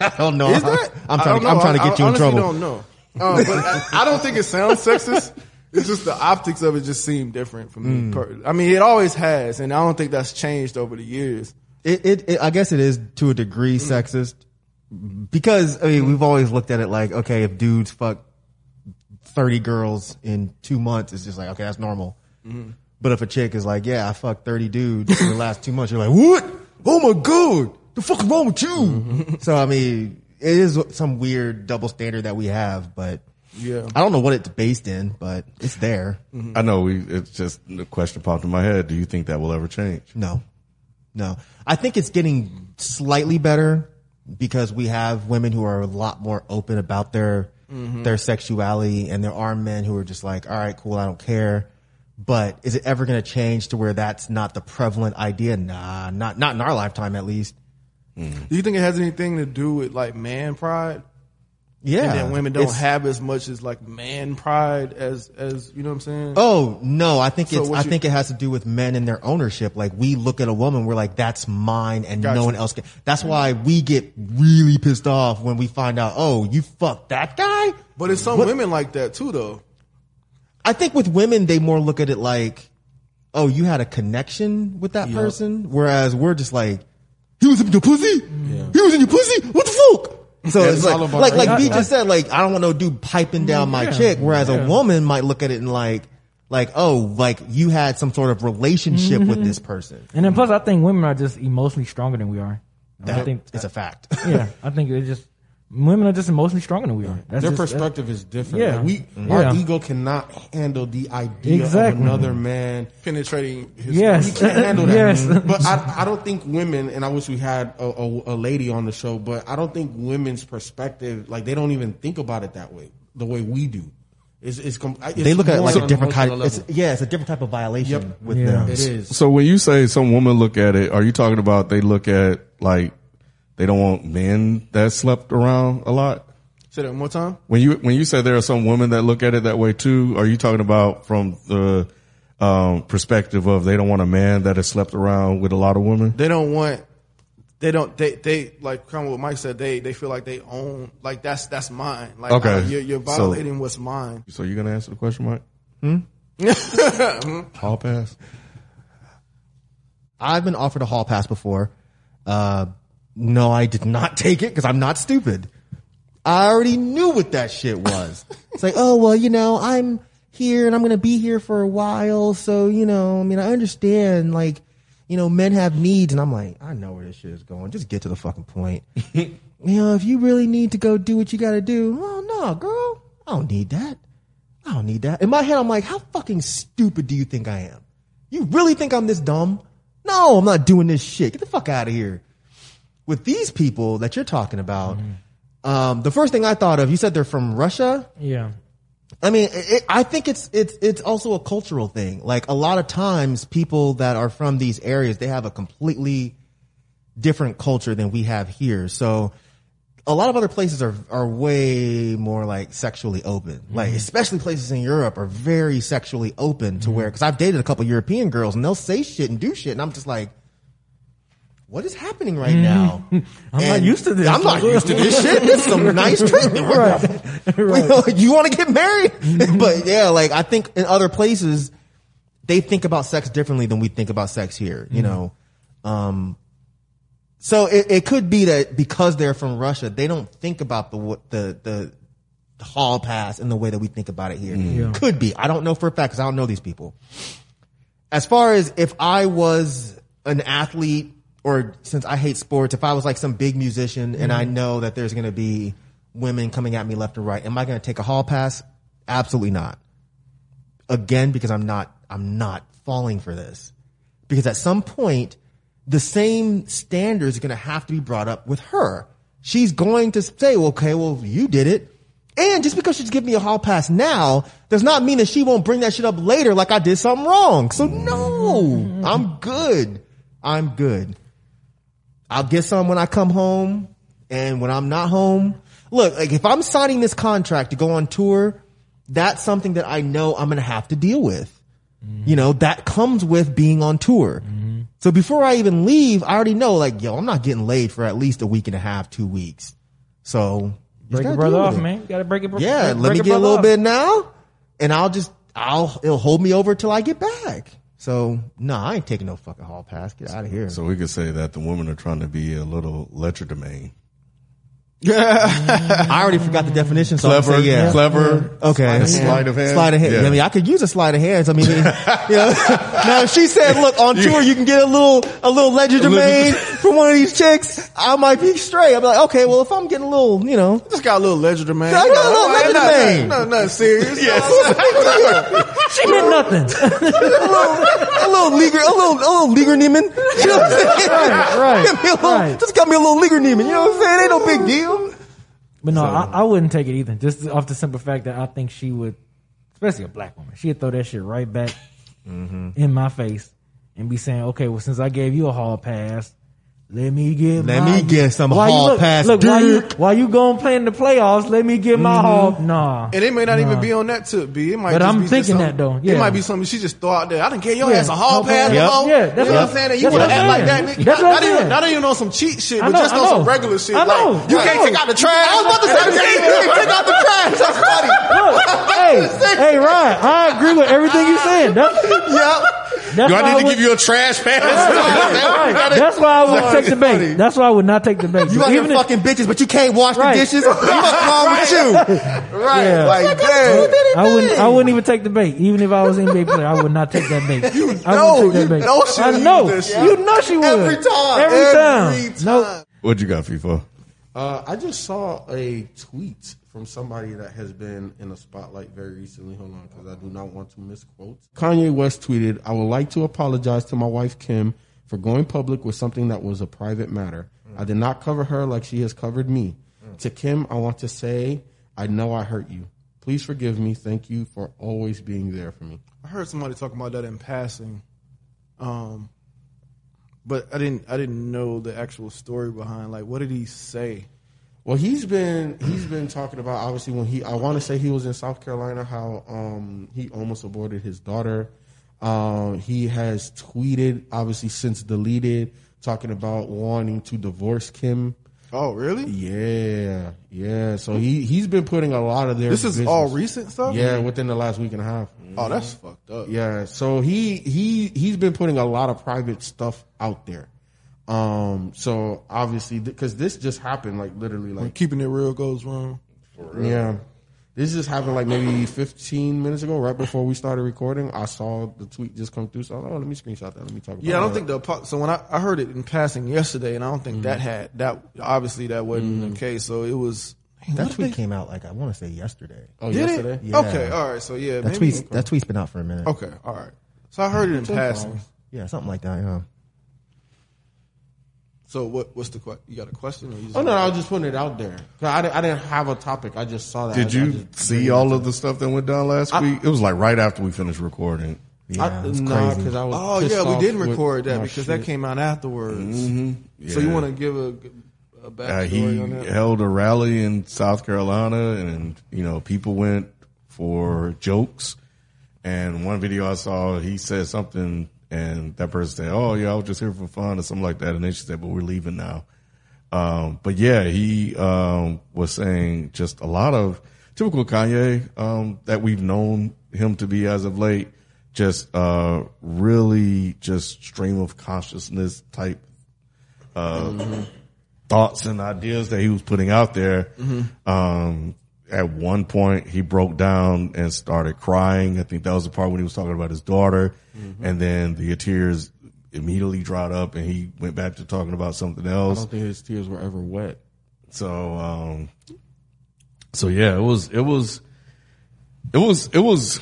*laughs* I don't know. Is that? I'm trying. To, I'm trying to I- get you in trouble. don't know. Uh, but I, I don't think it sounds sexist. It's just the optics of it just seem different for me. Per- I mean, it always has, and I don't think that's changed over the years. It, it, it, I guess it is to a degree sexist because I mean we've always looked at it like okay if dudes fuck 30 girls in two months, it's just like, okay, that's normal. Mm-hmm. But if a chick is like, yeah, I fucked 30 dudes in the *laughs* last two months, you're like, what? Oh my God. The fuck is wrong with you? Mm-hmm. So, I mean, it is some weird double standard that we have, but Yeah. I don't know what it's based in, but it's there. I know we. It's just the question popped in my head. Do you think that will ever change? No, no. I think it's getting slightly better because we have women who are a lot more open about their Mm-hmm. their sexuality, and there are men who are just like, all right, cool, I don't care. But is it ever going to change to where that's not the prevalent idea? Nah, not not in our lifetime, at least. Do you think it has anything to do with like man pride? Yeah, and then women don't It's- have as much as like man pride as as you know what I'm saying? Oh no, I think So it's. I you- think it has to do with men and their ownership. Like we look at a woman, we're like, "That's mine," and Gotcha. no one else can. That's why we get really pissed off when we find out, "Oh, you fucked that guy." But it's some What- women like that too, though. I think with women, they more look at it like, "Oh, you had a connection with that person," whereas we're just like, "He was in your pussy. He was in your pussy. What the fuck?" *laughs* So Yeah, it's it's like, all about like, the- like B I- just said, like, I don't want no dude piping down my Yeah. chick. Whereas Yeah. a woman might look at it and like, like, oh, like you had some sort of relationship with this mm-hmm. person. And then plus, I think women are just emotionally stronger than we are. I That think, is a fact. yeah, *laughs* I think it's just women are just emotionally stronger than we are. That's Their just- perspective is different. Yeah. Like we, Mhm. our Yeah. ego cannot handle the idea Exactly. of another man. Penetrating his Yes. We can't handle that. Yes. But I, I don't think women, and I wish we had a, a, a lady on the show, but I don't think women's perspective, like they don't even think about it that way, the way we do. It's, it's, it's they look at it like a different kind. emotional It's, yeah, it's a different type of violation Yep. with Yeah. them. It is. So when you say some women look at it, are you talking about they look at like they don't want men that slept around a lot? Say that one more time. When you when you say there are some women that look at it that way too, are you talking about from the um, perspective of they don't want a man that has slept around with a lot of women? They don't want. They don't. They they like kind of what Myke said. They they feel like they own. Like that's that's mine. Like Okay. you're, you're So- violating what's mine. So you're gonna answer the question, Myke? Hmm. *laughs* Hall pass. I've been offered a hall pass before. Uh, no, I did not *laughs* take it because I'm not stupid. I already knew what that shit was. *laughs* it's like, oh, well, you know, I'm here and I'm going to be here for a while. So, you know, I mean, I understand like, you know, men have needs and I'm like, I know where this shit is going. Just get to the fucking point. *laughs* you know, if you really need to go do what you got to do, well, no, girl, I don't need that. I don't need that. In my head, I'm like, how fucking stupid do you think I am? You really think I'm this dumb? No, I'm not doing this shit. Get the fuck out of here. With these people that you're talking about, um, the first thing I thought of, you said they're from Russia. yeah. I mean, it, I think it's it's it's also a cultural thing. Like a lot of times, people that are from these areas, they have a completely different culture than we have here. So, a lot of other places are are way more like sexually open. Like especially places in Europe are very sexually open to where because I've dated a couple European girls and they'll say shit and do shit and I'm just like. What is happening right now? *laughs* I'm not used to this. I'm not used to this shit. This is some *laughs* nice treatment. *laughs* Right. you want to get married? but yeah, like I think in other places they think about sex differently than we think about sex here. You know, um, so it, it could be that because they're from Russia, they don't think about the the the, the hall pass in the way that we think about it here. Yeah. Could be. I don't know for a fact because I don't know these people. As far as if I was an athlete or since I hate sports, if I was like some big musician and I mm-hmm. know that there's going to be women coming at me left and right, am I going to take a hall pass? Absolutely not. Again, because I'm not, I'm not falling for this. Because at some point, the same standards are going to have to be brought up with her. She's going to say, well, okay, well, you did it. And just because she's giving me a hall pass now does not mean that she won't bring that shit up later like I did something wrong. So no, mm-hmm. I'm good. I'm good. I'll get some when I come home. And when I'm not home, look, like if I'm signing this contract to go on tour, that's something that I know I'm going to have to deal with. Mm-hmm. You know, that comes with being on tour. Mm-hmm. So before I even leave, I already know like, yo, I'm not getting laid for at least a week and a half, two weeks. So Break your brother off, it. man. You gotta break it. Yeah, break let me get a little off. bit now, and I'll just I'll it'll hold me over till I get back. So no, I ain't taking no fucking hall pass. Get out of here. So we could say that the women are trying to be a little legerdemain. *laughs* I already forgot the definition, so I'm Clever, say yeah. clever. Okay. A sleight of hand. Sleight of hand. Yeah. I mean, I could use a sleight of hands. I mean, *laughs* you know, *laughs* now if she said, look, on tour you can get a little, a little legerdemain from one of these chicks, I might be straight. I'd be like, okay, well, if I'm getting a little, you know, Just got a little ledger man. I got a little Nothing- legerdemain. Nothing, nothing serious. She meant nothing. *laughs* a little leaguer, a little, a little leaguer Neiman. You know what I'm saying? Right, right, me a little, right. Just got me a little leaguer Neiman. You know what I'm saying? Ain't no big deal. But no, I, I wouldn't take it either. Just off the simple fact that I think she would, especially a black woman, she'd throw that shit right back mm-hmm. in my face and be saying, "Okay, well, since I gave you a hall pass, let me get Let my- me get some Why you hall look- pass Look, while you dick. while you going playing the playoffs, let me get my mm-hmm. hall. Nah, And it may not even be on that tip, B. It might But just I'm be thinking something- that, though. It might be something she just throw out there. I done gave your Yeah. ass a hall Hall pass, pass. before. Yeah, that's you know what what I'm- I'm saying? And you that's want to I'm act like that. nigga. That's not, what I'm not even, saying. not even on some cheat shit, I but know, just on some regular shit. I know, Like, you I can't know. take out the trash. I was about to say, you can't *laughs* take out the trash. That's funny. Look, hey, *laughs* hey, Ryan, I agree with everything you're saying. That's, *laughs* that's Do I why need to would- give you a trash pass? Right. That's why I would take the bait. That's why I would not take the bait. You out here Even if- fucking bitches, but you can't wash Right. the dishes. What's wrong with you? Right. Yeah. Like, damn. I wouldn't. I wouldn't even take the bait. Even if I was an NBA player, I would not take that bait. I know, wouldn't take that you bait. know she I would know. use. You know she would. Every time. Every time. Every No. time. What you got, Feefo? Uh, I just saw a tweet from somebody that has been in the spotlight very recently. Hold on, because I do not want to misquote. Kanye West tweeted, I would like to apologize to my wife, Kim, for going public with something that was a private matter. I did not cover her like she has covered me. To Kim, I want to say, I know I hurt you. Please forgive me. Thank you for always being there for me. I heard somebody talking about that in passing, um, but I didn't. I didn't know the actual story behind. Like, what did he say? Well, he's been he's been talking about obviously when he I want to say he was in South Carolina how um he almost aborted his daughter. Um, he has tweeted obviously since deleted talking about wanting to divorce Kim. Oh, really? Yeah, yeah. So he he's been putting a lot of their This is business- all recent stuff. Yeah, within the last week and a half. Oh, that's fucked up. Yeah, so he he he's been putting a lot of private stuff out there. Um, so obviously because this just happened like literally When like keeping it real goes wrong. Real. yeah. This just happened like maybe 15 minutes ago, right before we started recording. I saw the tweet just come through, so I was like, oh, let me screenshot that. Let me talk about Yeah, I don't it. think the so when I, I heard it in passing yesterday, and I don't think that had that obviously that wasn't the case. So it was. Dang, That tweet they- came out like I want to say yesterday. Oh, Did yesterday? it? Yeah. Okay, all right. So yeah, That tweet tweet's that tweet's been out for a minute. Okay, all right. So I heard it in passing. Yeah, something like that. Yeah. So what? What's the question? You got a question? Or you Oh, no, I was just putting it out there. I, didn't, I didn't have a topic. I just saw that. Did I- I you just- see all of the stuff that went down last week? It was like right after we finished recording. Yeah, I, it's nah, crazy. 'cause I was Oh yeah, we didn't record that my because that came out afterwards. Mm-hmm. So you want to give a, a Uh, he on that? held a rally in South Carolina, and you know people went for jokes. And one video I saw, he said something, and that person said, "Oh yeah, I was just here for fun" or something like that. And then she said, "But we're leaving now." Um, but yeah, he um, was saying just a lot of typical Kanye um, that we've known him to be as of late. Just uh, really just stream of consciousness type thoughts and ideas that he was putting out there. Um, at one point he broke down and started crying. I think that was the part when he was talking about his daughter. And then the tears immediately dried up and he went back to talking about something else. I don't think his tears were ever wet. So, um, so yeah, it was, it was, it was, it was,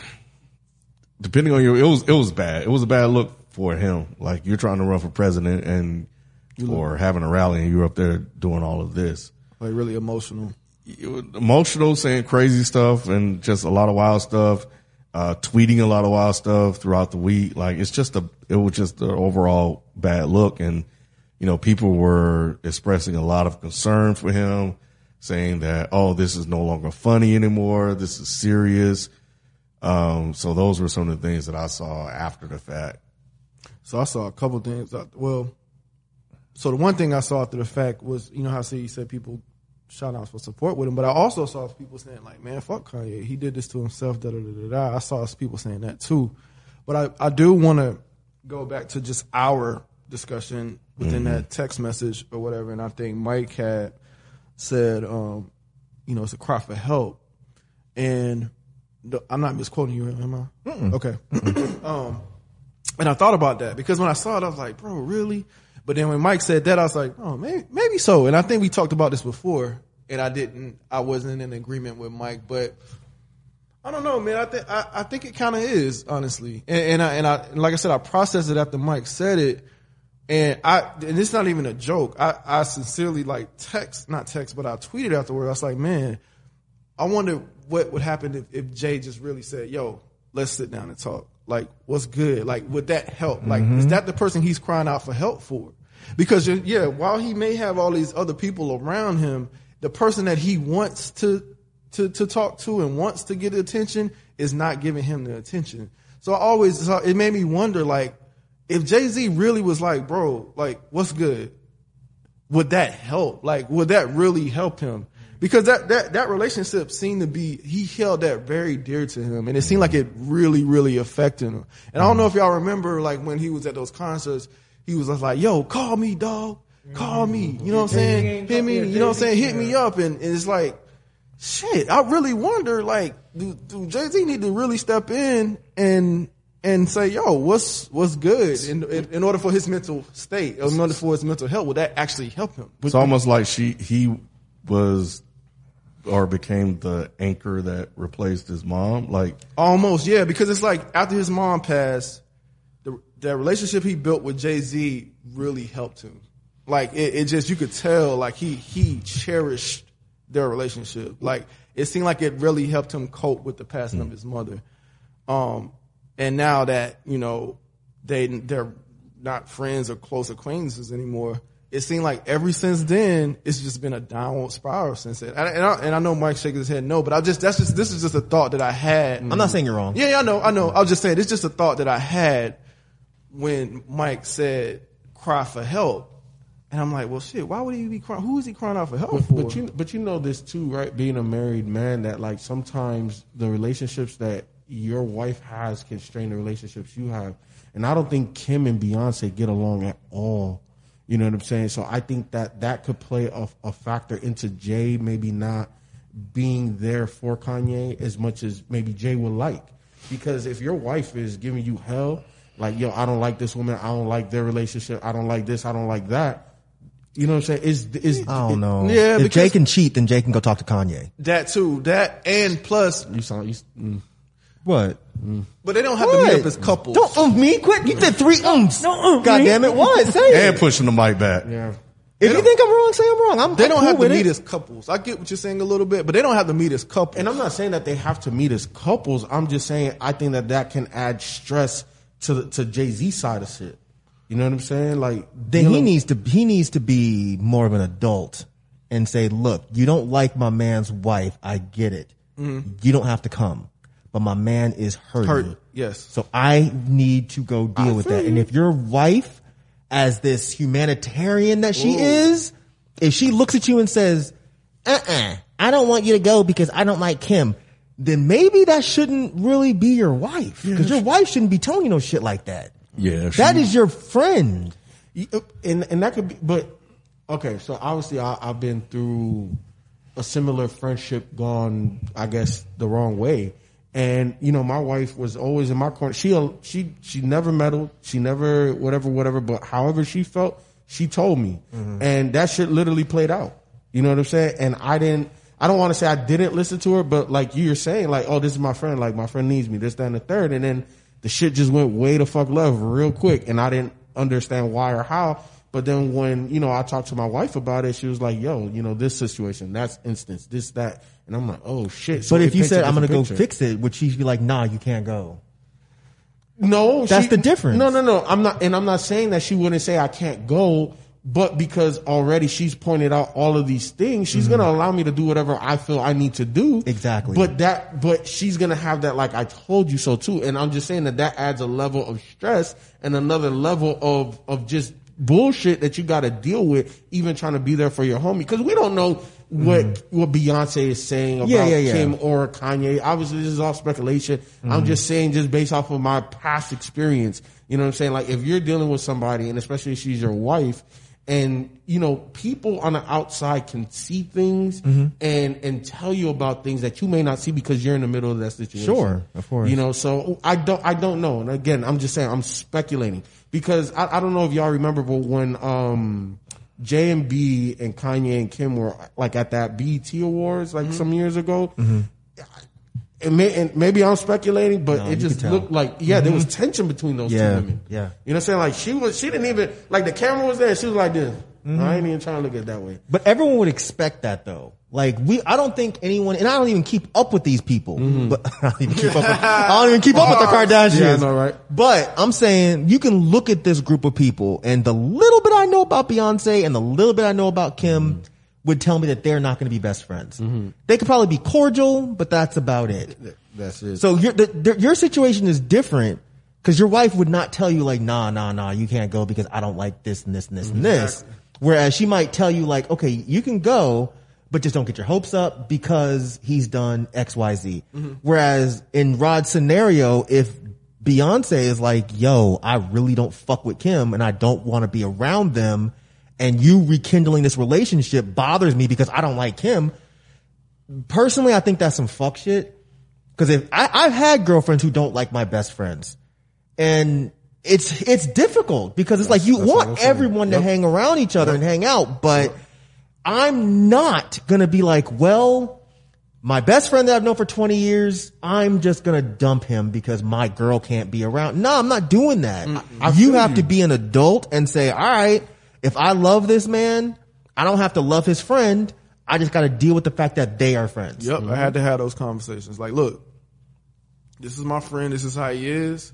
depending on your, it was, it was bad. It was a bad look for him. Like you're trying to run for president and, or having a rally and you're up there doing all of this. Like really emotional. Emotional, saying crazy stuff and just a lot of wild stuff, uh, tweeting a lot of wild stuff throughout the week. Like it's just a, it was just an overall bad look. And, you know, people were expressing a lot of concern for him, saying that, oh, this is no longer funny anymore. This is serious. Um, so those were some of the things that I saw after the fact. So I saw a couple things. Well, so the one thing I saw after the fact was, you know how say you said people shout outs for support with him, but I also saw people saying like, "Man, fuck Kanye, he did this to himself." Da da da da. I saw people saying that too, but I I do want to go back to just our discussion within that text message or whatever, and I think Myke had said, um, you know, it's a cry for help, and the, I'm not misquoting you, am I? Okay. *coughs* um, and I thought about that because when I saw it, I was like, bro, really? But then when Myke said that, I was like, oh, maybe, maybe so. And I think we talked about this before, and I didn't, I wasn't in agreement with Myke, but I don't know, man. I think I, think it kind of is, honestly. And, and I and I and like I said, I processed it after Myke said it, and I and it's not even a joke. I I sincerely like text, not text, but I tweeted afterward. I was like, man, I wonder what would happen if, if Jay just really said, "Yo, let's sit down and talk." Like, what's good? Like, would that help? Like, is mm-hmm. that the person he's crying out for help for? Because yeah, while he may have all these other people around him, the person that he wants to to to talk to and wants to get attention is not giving him the attention. So I always it made me wonder, like, if Jay Z really was like, bro, like, what's good? Would that help? Like, would that really help him? Because that that that relationship seemed to be he held that very dear to him, and it seemed like it really really affected him. And I don't know if y'all remember, like when he was at those concerts, he was just like, "Yo, call me, dog, call me." You know what I'm saying? Hit me. You know what I'm saying? Hit me up, and, and it's like shit, I really wonder, like, do, do Jay Z need to really step in and and say, yo, what's what's good in, in in order for his mental state, in order for his mental health, would that actually help him? It's almost like she he was or became the anchor that replaced his mom. Like Almost, yeah, because it's like after his mom passed, the that relationship he built with Jay Z really helped him. Like it, it just you could tell, like he he cherished their relationship. Like it seemed like it really helped him cope with the passing of his mother. Um, and now that you know they they're not friends or close acquaintances anymore, it seemed like ever since then it's just been a downward spiral since then. And, and, I, and I know Myke shaking his head no, but I just that's just this is just a thought that I had. I'm not saying you're wrong. Yeah, yeah, I know, I know. I was just saying it's just a thought that I had when Myke said cry for help. And I'm like, well, shit. Why would he be crying? Who is he crying out for help But, for? but you but you know this too, right? Being a married man, that like sometimes the relationships that your wife has can strain the relationships you have. And I don't think Kim and Beyonce get along at all. You know what I'm saying? So I think that that could play a, a factor into Jay maybe not being there for Kanye as much as maybe Jay would like. Because if your wife is giving you hell, like yo, I don't like this woman, I don't like their relationship, I don't like this, I don't like that. You know what I'm saying? Is is I don't know. Yeah, if because- Jay can cheat, then Jay can go talk to Kanye. that too. That and plus, you sound you, mm. What? But they don't have to meet up as couples. Don't um me. Quit. You did three ums. Don't um God me. damn it. What? Say it. and pushing the mic back. yeah. If you think I'm wrong, say I'm wrong. I'm, They I'm don't cool have to with meet it. as couples. I get what you're saying a little bit, but they don't have to meet as couples. And I'm not saying that they have to meet as couples. I'm just saying I think that that can add stress to the, to Jay Z side of shit. You know what I'm saying? Like Then he dealing- needs to he needs to be more of an adult and say, look, you don't like my man's wife. I get it. You don't have to come, but my man is hurting. Hurt, yes. So I need to go deal with that. And if your wife, as this humanitarian that she is, if she looks at you and says, uh-uh, I don't want you to go because I don't like Kim, then maybe that shouldn't really be your wife. Because your wife shouldn't be telling you no shit like that. Yeah, That she- is your friend. Uh, and and that could be but okay so obviously I, i've been through a similar friendship gone i guess the wrong way and you know my wife was always in my corner. She she she never meddled. She never whatever whatever. But however she felt she told me. Mm-hmm. And that shit literally played out. You know what i'm saying? And i didn't I don't want to say I didn't listen to her, but like you're saying, like, oh, this is my friend, like my friend needs me, this, that, and the third, and then the shit just went way the fuck left real quick, and I didn't understand why or how. But then when you know I talked to my wife about it, she was like, "Yo, you know this situation, that's instance, this that," and I'm like, "Oh shit!" So But if you said, I'm going to go picture. fix it, would she be like, nah, you can't go? No, That's she- the difference. No, no, no. I'm not, and I'm not saying that she wouldn't say I can't go, but because already she's pointed out all of these things, she's gonna allow me to do whatever I feel I need to do. Mm-hmm. Exactly. But that, but she's gonna have that like I told you so too. And I'm just saying that that adds a level of stress and another level of of just bullshit that you got to deal with, even trying to be there for your homie. Because we don't know what what Beyonce is saying about Mm-hmm. Yeah, yeah, yeah. Kim or Kanye. Obviously, this is all speculation. Mm-hmm. I'm just saying, just based off of my past experience. You know what I'm saying? Like, if you're dealing with somebody, and especially if she's your wife, And you know, people on the outside can see things Mm-hmm. and and tell you about things that you may not see because you're in the middle of that situation. Sure, of course. You know, so I don't I don't know. And again, I'm just saying I'm speculating because I, I don't know if y'all remember, but when um J and B and Kanye and Kim were like at that BET Awards like some years ago. It may, and maybe I'm speculating, but No, it just. Mm-hmm. looked like yeah, there was tension between those Yeah, two women. yeah. you know what I'm saying? Like she was, she didn't even like the camera was there. She was like this. Mm-hmm. I ain't even trying to look at it that way. But everyone would expect that though. Like we, I don't think anyone, and I don't even keep up with these people. But *laughs* I don't even keep up. With, *laughs* I don't even keep up with the Kardashians. Yeah, I know, right? But I'm saying you can look at this group of people, and the little bit about Beyonce and the little bit I know about Kim would tell me that they're not going to be best friends. Mm-hmm. They could probably be cordial, but that's about it. That's it. So your the, the, your situation is different because your wife would not tell you like, nah, nah, nah, you can't go because I don't like this and this and this and this. Whereas she might tell you like, okay, you can go, but just don't get your hopes up because he's done X, Y, Z. Mm-hmm. Whereas in Rod's scenario, if Beyonce is like, yo, I really don't fuck with Kim and I don't want to be around them and you rekindling this relationship bothers me because I don't like Kim. Personally, I think that's some fuck shit. Cause if I, I've had girlfriends who don't like my best friends and it's, it's difficult because it's like you want everyone to hang around each other and hang out, but I'm not going to be like, well, my best friend that I've known for 20 years, I'm just going to dump him because my girl can't be around. No, I'm not doing that. you have to be an adult and say, all right, if I love this man, I don't have to love his friend. I just got to deal with the fact that they are friends. Yep, I had to have those conversations. Like, look, this is my friend. This is how he is.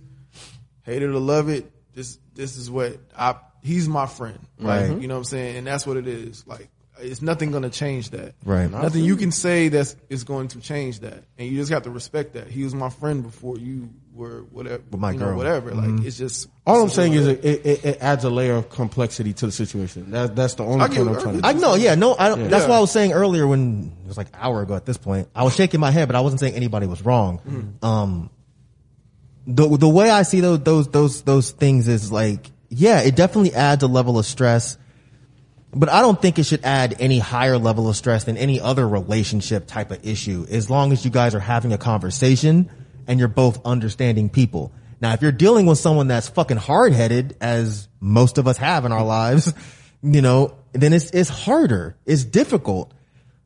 Hate it or love it. This this is what I. He's my friend. Like, Right. you know what I'm saying? And that's what it is. Like, it's nothing going to change that. Right. Nothing you can say that's is going to change that, and you just have to respect that. He was my friend before you were whatever. With my you know, girl. whatever. Like, it's just All I'm it's saying is it, it, it adds a layer of complexity to the situation. That, that's the only I point get- I'm I trying to. I know, yeah, no, I don't, that's Yeah. what I was saying earlier when it was like an hour ago at this point. I was shaking my head, but I wasn't saying anybody was wrong. Mm-hmm. Um, the, the way I see those, those, those, those things is like, yeah, it definitely adds a level of stress, but I don't think it should add any higher level of stress than any other relationship type of issue. As long as you guys are having a conversation and you're both understanding people. Now, if you're dealing with someone that's fucking hard headed, as most of us have in our lives, *laughs* you know, then it's, it's harder. It's difficult.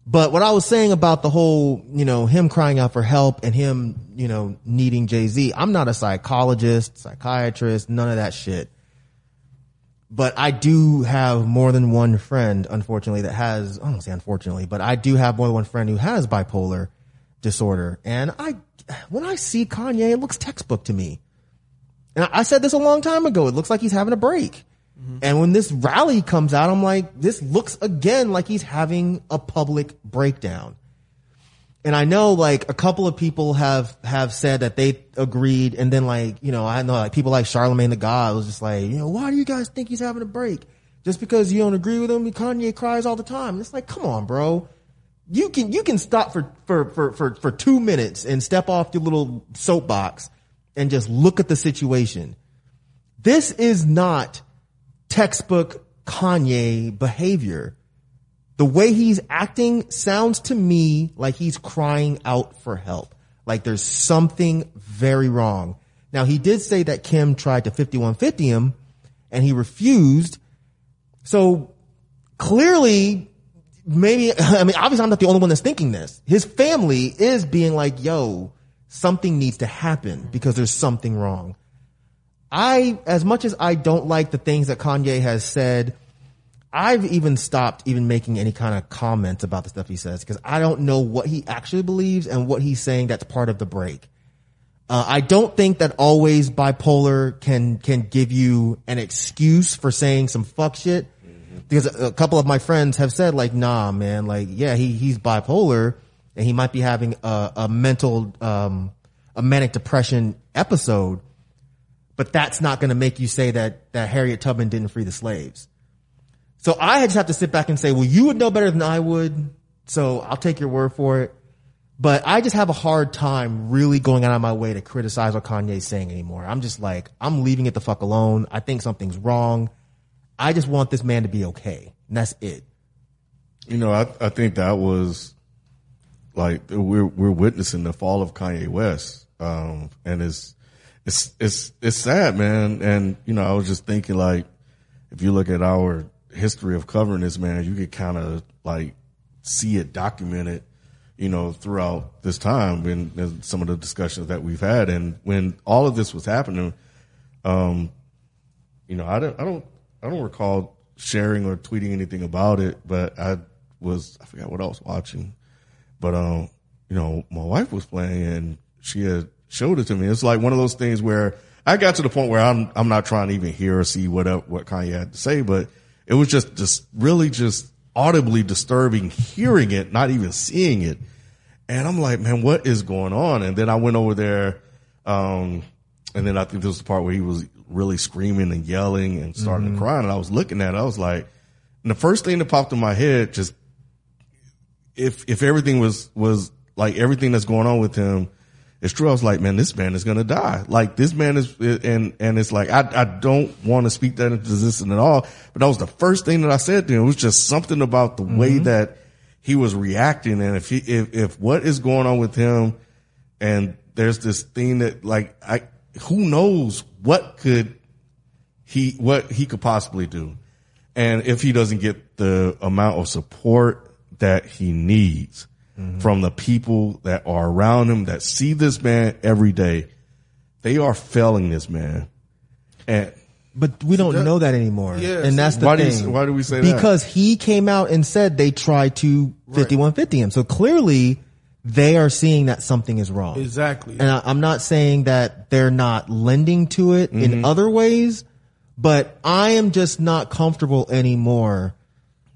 But what I was saying about the whole, you know, him crying out for help and him, you know, needing Jay-Z, I'm not a psychologist, psychiatrist, none of that shit. But I do have more than one friend, unfortunately, that has, I don't say unfortunately, but I do have more than one friend who has bipolar disorder. And I, when I see Kanye, it looks textbook to me. And I I said this a long time ago. It looks like he's having a break. Mm-hmm. And when this rally comes out, I'm like, this looks again like he's having a public breakdown. And I know like a couple of people have, have said that they agreed. And then like, you know, I know like people like Charlemagne the God was just like, you know, why do you guys think he's having a break? Just because you don't agree with him, Kanye cries all the time. It's like, come on, bro. You can, you can stop for, for, for, for, for two minutes and step off your little soapbox and just look at the situation. This is not textbook Kanye behavior. The way he's acting sounds to me like he's crying out for help. Like there's something very wrong. Now he did say that Kim tried to 5150 him and he refused. So clearly, maybe, *laughs* I mean, obviously I'm not the only one that's thinking this. His family is being like, yo, something needs to happen because there's something wrong. I, as much as I don't like the things that Kanye has said, I've even stopped even making any kind of comments about the stuff he says because I don't know what he actually believes and what he's saying that's part of the break. Uh, I don't think that always bipolar can can give you an excuse for saying some fuck shit. Because a, a couple of my friends have said like, nah, man, like, yeah, he he's bipolar and he might be having a, a mental um, a manic depression episode, but that's not going to make you say that that Harriet Tubman didn't free the slaves. So I just have to sit back and say, well, you would know better than I would. So I'll take your word for it. But I just have a hard time really going out of my way to criticize what Kanye's saying anymore. I'm just like, I'm leaving it the fuck alone. I think something's wrong. I just want this man to be okay. And that's it. You know, I, I think that was like we're we're witnessing the fall of Kanye West, um, and it's it's it's it's sad, man. And you know, I was just thinking like, if you look at our history of covering this man, you could kind of like see it documented, you know, throughout this time in, some of the discussions that we've had. And when all of this was happening, um, you know, I don't, I don't, I don't recall sharing or tweeting anything about it, but I was, I forgot what I was watching, but, um, you know, my wife was playing and she had showed it to me. It's like one of those things where I got to the point where I'm, I'm not trying to even hear or see what, what Kanye had to say, but it was just, just really just audibly disturbing hearing it, not even seeing it. And I'm like, man, what is going on? And then I went over there, um, and then I think this was the part where he was really screaming and yelling and starting to cry. And I was looking at it, I was like, and the first thing that popped in my head, just if if everything was was like everything that's going on with him is true, I was like, man, this man is gonna die. Like this man is, and and it's like I I don't want to speak that into existence at all. But that was the first thing that I said to him. It was just something about the way mm-hmm. that he was reacting, and if he if if what is going on with him, and there's this thing that like I who knows what could he what he could possibly do. And if he doesn't get the amount of support that he needs from the people that are around him that see this man every day, they are failing this man. And But we don't know that anymore. Yeah, and that's the why do you- thing. why do we say that? Because he came out and said they tried to 5150 him. So clearly they are seeing that something is wrong. Exactly. And I, I'm not saying that they're not lending to it Mm-hmm. in other ways, but I am just not comfortable anymore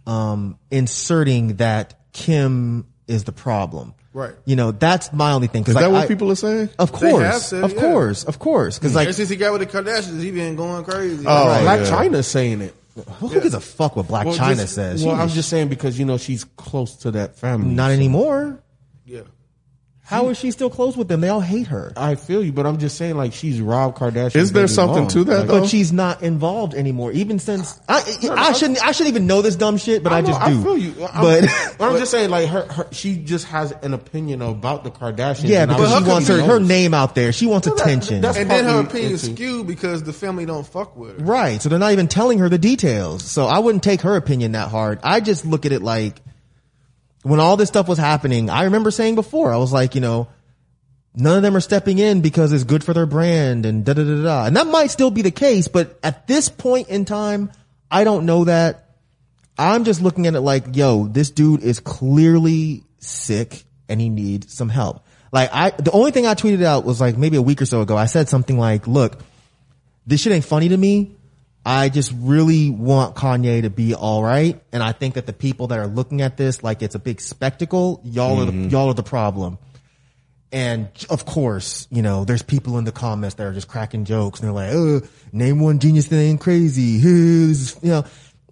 um, inserting that Kim is the problem. Right. You know, that's my only thing. 'Cause is that what I- people are saying? Of course, said, of yeah. course, of course. Because like, since he got with the Kardashians, he been going crazy. Oh, Right. Blac yeah. Chyna's saying it. who gives a fuck what Blac Well, Chyna just- says? Well, She- I'm just saying because you know she's close to that family. not so- anymore. yeah. How is she still close with them? They all hate her. I feel you, but I'm just saying like she's Rob Kardashian. Is there something mom. to that, Like, though? But she's not involved anymore. Even since I, I shouldn't, I shouldn't even know this dumb shit, but I, know, just do. I feel you. I'm, But *laughs* but I'm just saying, like her, her, she just has an opinion about the Kardashians. yeah, and I because she wants her, think her name out there. She wants Well, that- attention. that's- And then her opinion is skewed because the family don't fuck with her. Right. So they're not even telling her the details. So I wouldn't take her opinion that hard. I just look at it like when all this stuff was happening, I remember saying before, I was like, you know, none of them are stepping in because it's good for their brand and da da da da. And that might still be the case, but at this point in time, I don't know that. I'm just looking at it like, yo, this dude is clearly sick and he needs some help. Like I, the only thing I tweeted out was like maybe a week or so ago. I said something like, look, this shit ain't funny to me. I just really want Kanye to be all right. And I think that the people that are looking at this like it's a big spectacle, y'all are the, mm-hmm. y'all are the problem. And of course, you know, there's people in the comments that are just cracking jokes and they're like, oh, name one genius that ain't crazy. *laughs* Who's, you know,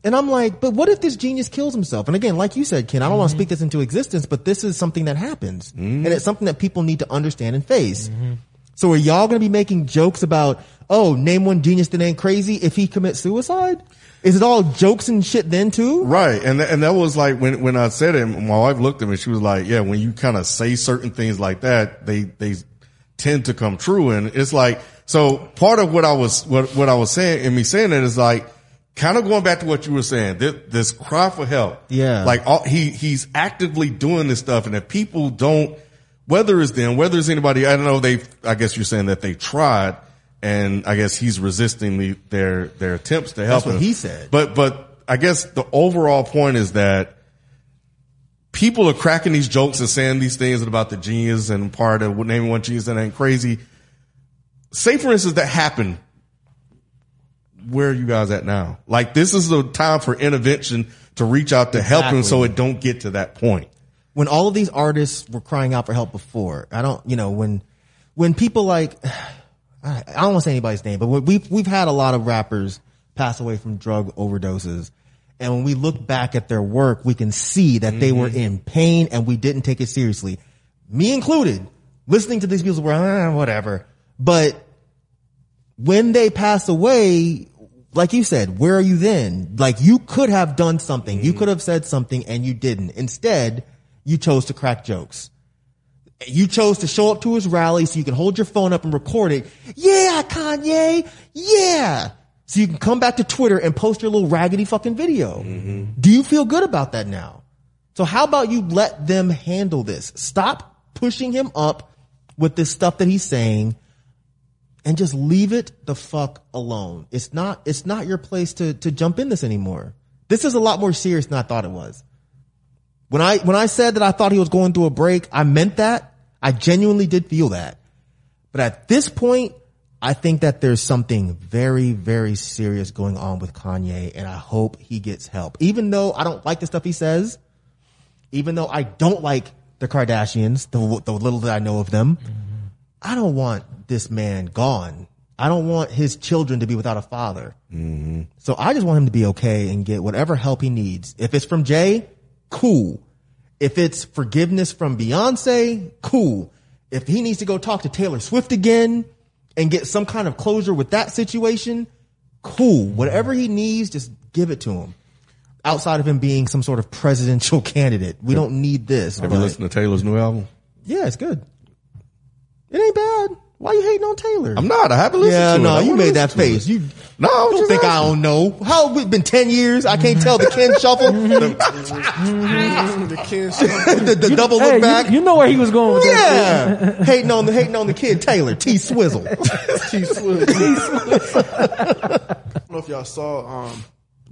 and I'm like, but what if this genius kills himself? And again, like you said, Ken, I don't want to mm-hmm. speak this into existence, but this is something that happens mm-hmm. and it's something that people need to understand and face. So are y'all going to be making jokes about, oh, name one genius that ain't crazy if he commits suicide? Is it all jokes and shit then too? Right. And th- and that was like when when I said it, my wife looked at me, she was like, Yeah, when you kind of say certain things like that, they they tend to come true. And it's like so part of what I was what what I was saying and me saying it is like kind of going back to what you were saying, this, this cry for help. Yeah. Like all, he he's actively doing this stuff and if people don't whether it's them, whether it's anybody, I don't know, they I guess you're saying that they tried and I guess he's resisting the, their their attempts to help That's what him. he said. But but I guess the overall point is that people are cracking these jokes and saying these things about the genius and part of what naming one genius that ain't crazy. Say for instance that happened. Where are you guys at now? Like this is the time for intervention to reach out to help him so it don't get to that point. when all of these artists were crying out for help before, I don't, you know, when, when people like, I don't want to say anybody's name, but we've, we've had a lot of rappers pass away from drug overdoses. And when we look back at their work, we can see that they were in pain and we didn't take it seriously. Me included, listening to these people were, ah, whatever. But when they pass away, like you said, where are you then? Like you could have done something. You could have said something and you didn't. Instead, you chose to crack jokes. You chose to show up to his rally so you can hold your phone up and record it. Yeah, Kanye. Yeah. So you can come back to Twitter and post your little raggedy fucking video. Mm-hmm. Do you feel good about that now? So how about you let them handle this? Stop pushing him up with this stuff that he's saying and just leave it the fuck alone. It's not, it's not your place to, to jump in this anymore. This is a lot more serious than I thought it was. When I, when I said that I thought he was going through a break, I meant that. I genuinely did feel that. But at this point, I think that there's something very, very serious going on with Kanye and I hope he gets help. Even though I don't like the stuff he says, even though I don't like the Kardashians, the, the little that I know of them, I don't want this man gone. I don't want his children to be without a father. Mm-hmm. So I just want him to be okay and get whatever help he needs. If it's from Jay, cool. If it's forgiveness from Beyonce, cool. If he needs to go talk to Taylor Swift again and get some kind of closure with that situation, cool. Whatever he needs, just give it to him. Outside of him being some sort of presidential *laughs* candidate, we don't need this. Have you listened to Taylor's new album? yeah, it's good. It ain't bad. Why you hating on Taylor? I'm not. I haven't listened yeah, to it. no, you made that face. You No, I don't just think I don't know. How it been ten years? I can't tell the Ken *laughs* *laughs* shuffle, the, the shuffle, the, the double Hey, look back. You, know where he was going with that. yeah, *laughs* hating on the hating on the kid Taylor T Swizzle. T Swizzle. I don't know if y'all saw um,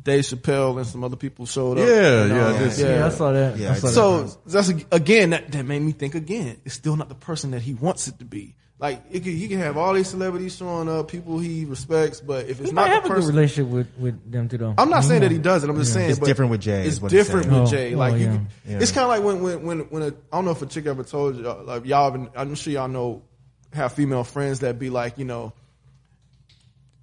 Dave Chappelle and some other people showed up. Yeah, And, yeah, I um, did see Yeah, I saw that. Yeah, I I saw did. that. So that's again that, that made me think again. It's still not the person that he wants it to be. Like it could, he can have all these celebrities showing up, people he respects, but if it's he not might have the a good person, relationship with, with them two though. I'm not saying that he doesn't. I'm just saying It's but different with Jay, It's is what he's different with Oh, Jay. oh, Like you, yeah. can- Yeah. it's kind of like when when when when a, I don't know if a chick ever told you like y'all. Been, I'm sure y'all know have female friends that be like you know.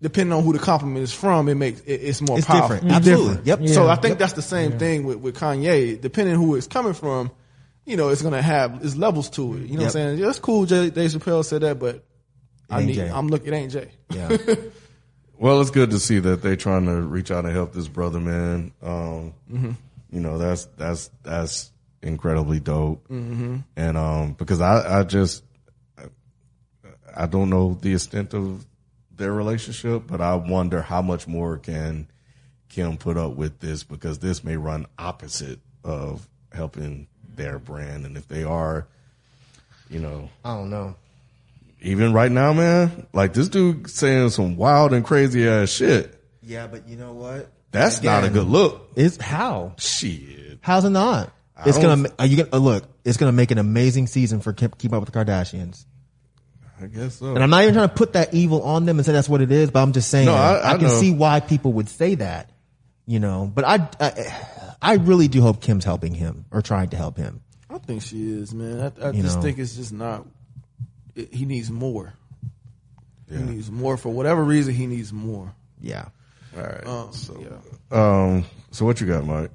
Depending on who the compliment is from, it makes it, it's more It's powerful. different. Absolutely. Yep. Yeah. So I think that's the same thing with, with Kanye. Depending who it's coming from, you know, it's gonna have its levels to it. You know what I'm saying? Yeah, it's cool. Jay, Dave Chappelle said that, but I need, Jay. I'm looking. It ain't Jay. Yeah, *laughs* Well, it's good to see that they're trying to reach out and help this brother, man. Um, You know, that's that's that's incredibly dope. Mm-hmm. And um, because I I just I don't know the extent of their relationship, but I wonder how much more can Kim put up with this because this may run opposite of helping their brand, and if they are, you know, I don't know. even right now, man, like this dude saying some wild and crazy ass shit. Yeah, but you know what? That's not a good look. It's how? Shit. How's it not? It's gonna. Are you gonna uh, look? It's gonna make an amazing season for Keep, Keep Up with the Kardashians. I guess so. And I'm not even trying to put that evil on them and say that's what it is, but I'm just saying No, I- I can know. see why people would say that, you know. But I, I, I really do hope Kim's helping him or trying to help him. I think she is, man. I, I just know. think it's just not. It, he needs more. He needs more for whatever reason. He needs more. Yeah. All right. Um, so, yeah. um, so what you got, Myke?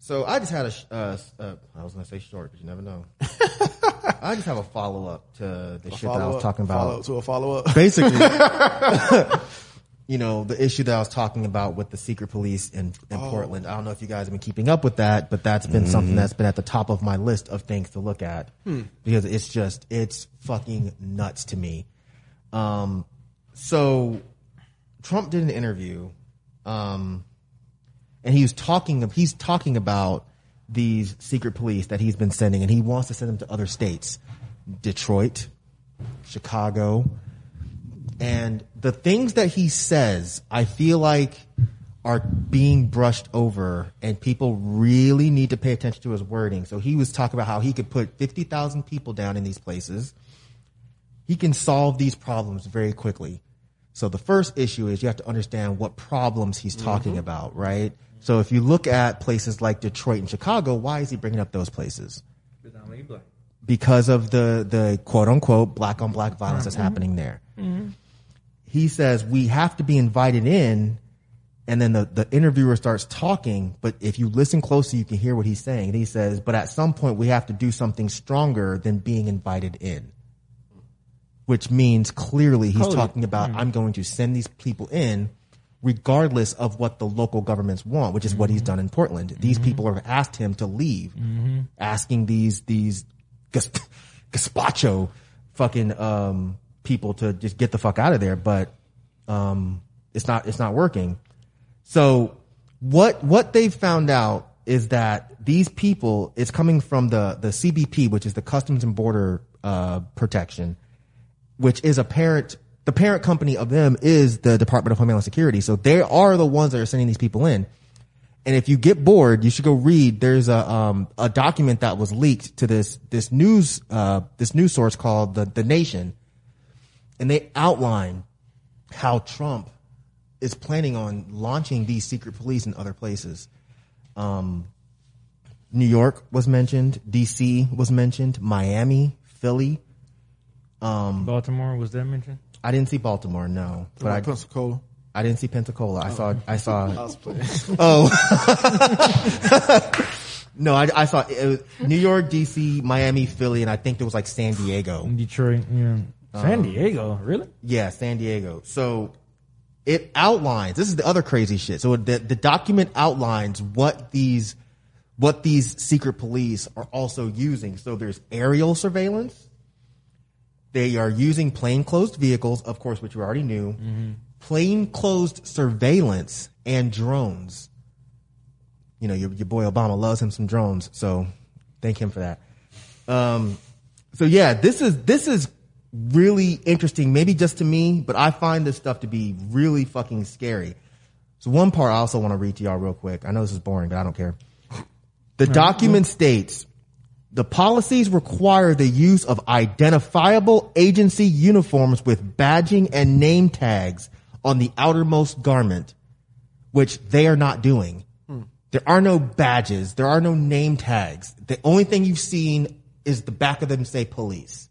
So I just had a, sh- uh, uh, I was gonna say short, but you never know. *laughs* I just have a follow up to the shit that I was up- talking follow about. up to a follow up. basically, *laughs* *laughs* you know, the issue that I was talking about with the secret police in, in Portland. I don't know if you guys have been keeping up with that, but that's been something that's been at the top of my list of things to look at because it's just, it's fucking nuts to me. Um, so Trump did an interview, um, and he was talking, he's talking about these secret police that he's been sending and he wants to send them to other states. Detroit, Chicago, and the things that he says, I feel like are being brushed over and people really need to pay attention to his wording. So he was talking about how he could put 50,000 people down in these places. He can solve these problems very quickly. So the first issue is you have to understand what problems he's mm-hmm. talking about, right? So if you look at places like Detroit and Chicago, why is he bringing up those places? because of the the quote unquote black on black violence that's mm-hmm. happening there. Mm-hmm. He says we have to be invited in, and then the, the interviewer starts talking. But if you listen closely, you can hear what he's saying. And he says, but at some point we have to do something stronger than being invited in. Which means clearly he's talking about mm-hmm. I'm going to send these people in regardless of what the local governments want, which is what he's mm-hmm. done in Portland. These mm-hmm. people have asked him to leave, asking these these *laughs* gazpacho fucking um, people to just get the fuck out of there, but um, it's not it's not working. So what what they've found out is that these people it's coming from the the CBP, which is the Customs and Border uh, Protection, which is a parent the parent company of them is the Department of Homeland Security. So they are the ones that are sending these people in. And if you get bored, you should go read. There's a um, a document that was leaked to this this news uh, this news source called the the Nation, and they outline how Trump is planning on launching these secret police in other places. Um, New York was mentioned, D.C. was mentioned, Miami, Philly. Baltimore was that mentioned? I didn't see Baltimore, no, but I, Pensacola. I didn't see Pensacola. I saw I saw I was *laughs* *laughs* no, I, I saw it was New York, D.C., Miami, Philly, and I think there was like San Diego. Detroit, yeah. San Diego, really? Yeah, San Diego. So it outlines. This is the other crazy shit. So the the document outlines what these what these secret police are also using. So there's aerial surveillance. They are using plainclothes vehicles, of course, which we already knew. Plainclothes surveillance and drones. You know, your, your boy Obama loves him some drones, so thank him for that. Um, so yeah, this is this is really interesting, maybe just to me, but I find this stuff to be really fucking scary. So one part I also want to read to y'all real quick. I know this is boring, but I don't care. The document states the policies require the use of identifiable agency uniforms with badging and name tags on the outermost garment, which they are not doing. Hmm. There are no badges. There are no name tags. The only thing you've seen is the back of them say police.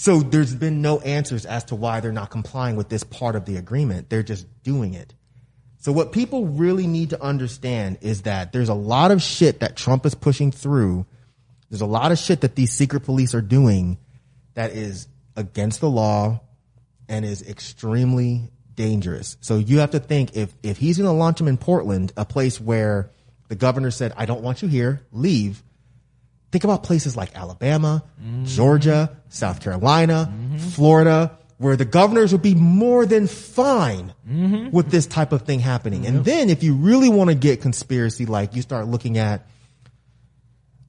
So there's been no answers as to why they're not complying with this part of the agreement. They're just doing it. So what people really need to understand is that there's a lot of shit that Trump is pushing through. There's a lot of shit that these secret police are doing that is against the law and is extremely dangerous. So you have to think if, if he's going to launch him in Portland, a place where the governor said, I don't want you here, leave. Think about places like Alabama, Georgia, South Carolina, Florida, where the governors would be more than fine with this type of thing happening. And then if you really want to get conspiracy, like you start looking at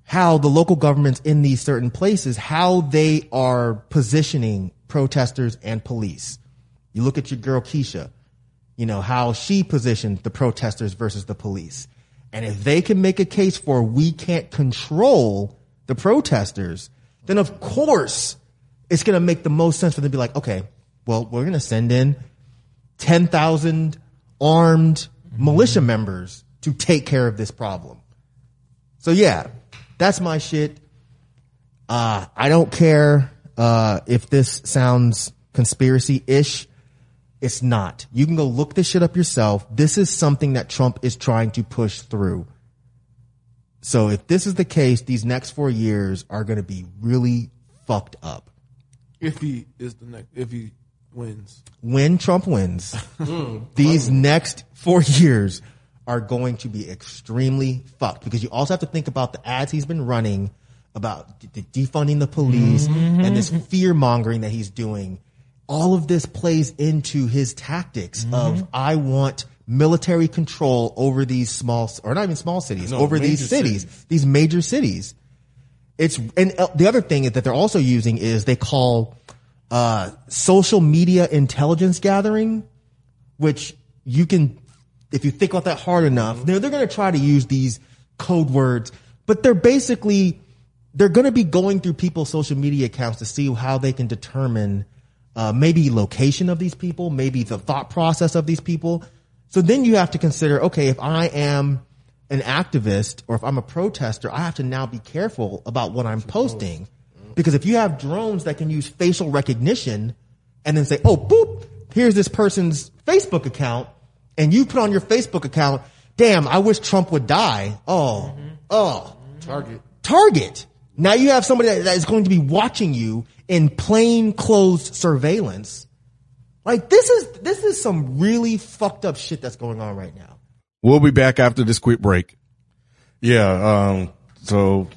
how the local governments in these certain places, how they are positioning protesters and police. You look at your girl Keisha, you know, how she positioned the protesters versus the police. And if they can make a case for we can't control the protesters, then of course it's going to make the most sense for them to be like, okay, well, we're going to send in 10,000 armed militia members to take care of this problem. So yeah, that's my shit. Uh, I don't care, uh, if this sounds conspiracy-ish. It's not. You can go look this shit up yourself. This is something that Trump is trying to push through. So if this is the case, these next four years are going to be really fucked up. if he is the next, if he wins, When Trump wins, *laughs* hmm. these next four years are going to be extremely fucked because you also have to think about the ads he's been running about defunding the police mm-hmm. and this fear mongering that he's doing. All of this plays into his tactics of I want military control over these small or not even small cities, No, over these cities, cities. these major cities. It's and uh, the other thing that they're also using is they call uh, social media intelligence gathering, which you can, if you think about that hard enough, they're, they're going to try to use these code words, but they're basically they're going to be going through people's social media accounts to see how they can determine uh, maybe location of these people, maybe the thought process of these people. So then you have to consider, okay, if I am an activist or if I'm a protester, I have to now be careful about what I'm posting. Because if you have drones that can use facial recognition and then say, oh, boop, here's this person's Facebook account, and you put on your Facebook account, damn, I wish Trump would die. Oh, oh. Target. Target. Now you have somebody that, that is going to be watching you in plain clothes surveillance. Like this is this is some really fucked up shit that's going on right now. We'll be back after this quick break. Yeah. Um, so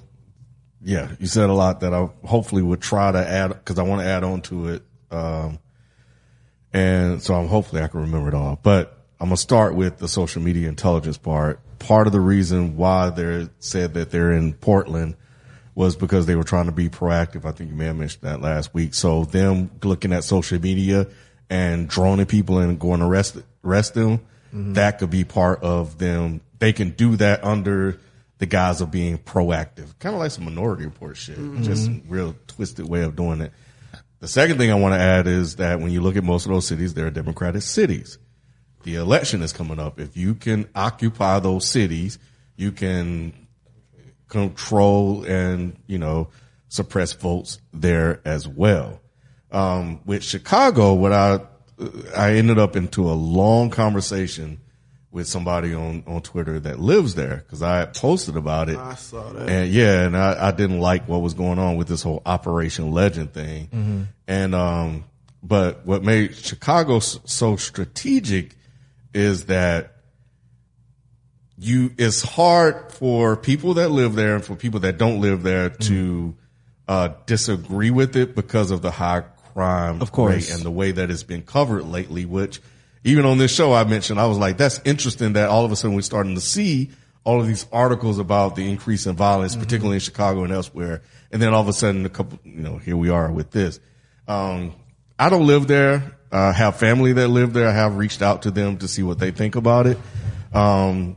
yeah, you said a lot that I hopefully would try to add because I want to add on to it. Um, and so I'm hopefully I can remember it all, but I'm going to start with the social media intelligence part. Part of the reason why they said that they're in Portland was because they were trying to be proactive. I think you may have mentioned that last week. So them looking at social media and droning people and going to arrest, arrest them, mm-hmm. that could be part of them. They can do that under the guise of being proactive, kind of like some minority report shit, mm-hmm. just real twisted way of doing it. The second thing I want to add is that when you look at most of those cities, they're democratic cities. The election is coming up. If you can occupy those cities, you can control and, you know, suppress votes there as well. Um, with Chicago, what I, I ended up into a long conversation with somebody on, on Twitter that lives there because I posted about it. I saw that. And yeah, and I, I didn't like what was going on with this whole Operation Legend thing. And, um, but what made Chicago so strategic is that you, it's hard for people that live there and for people that don't live there to, uh, disagree with it because of the high crime Of course. rate and the way that it's been covered lately, which even on this show I mentioned, I was like, that's interesting that all of a sudden we're starting to see all of these articles about the increase in violence, particularly in Chicago and elsewhere. And then all of a sudden a couple, you know, here we are with this. Um, I don't live there. I have family that live there. I have reached out to them to see what they think about it. Um,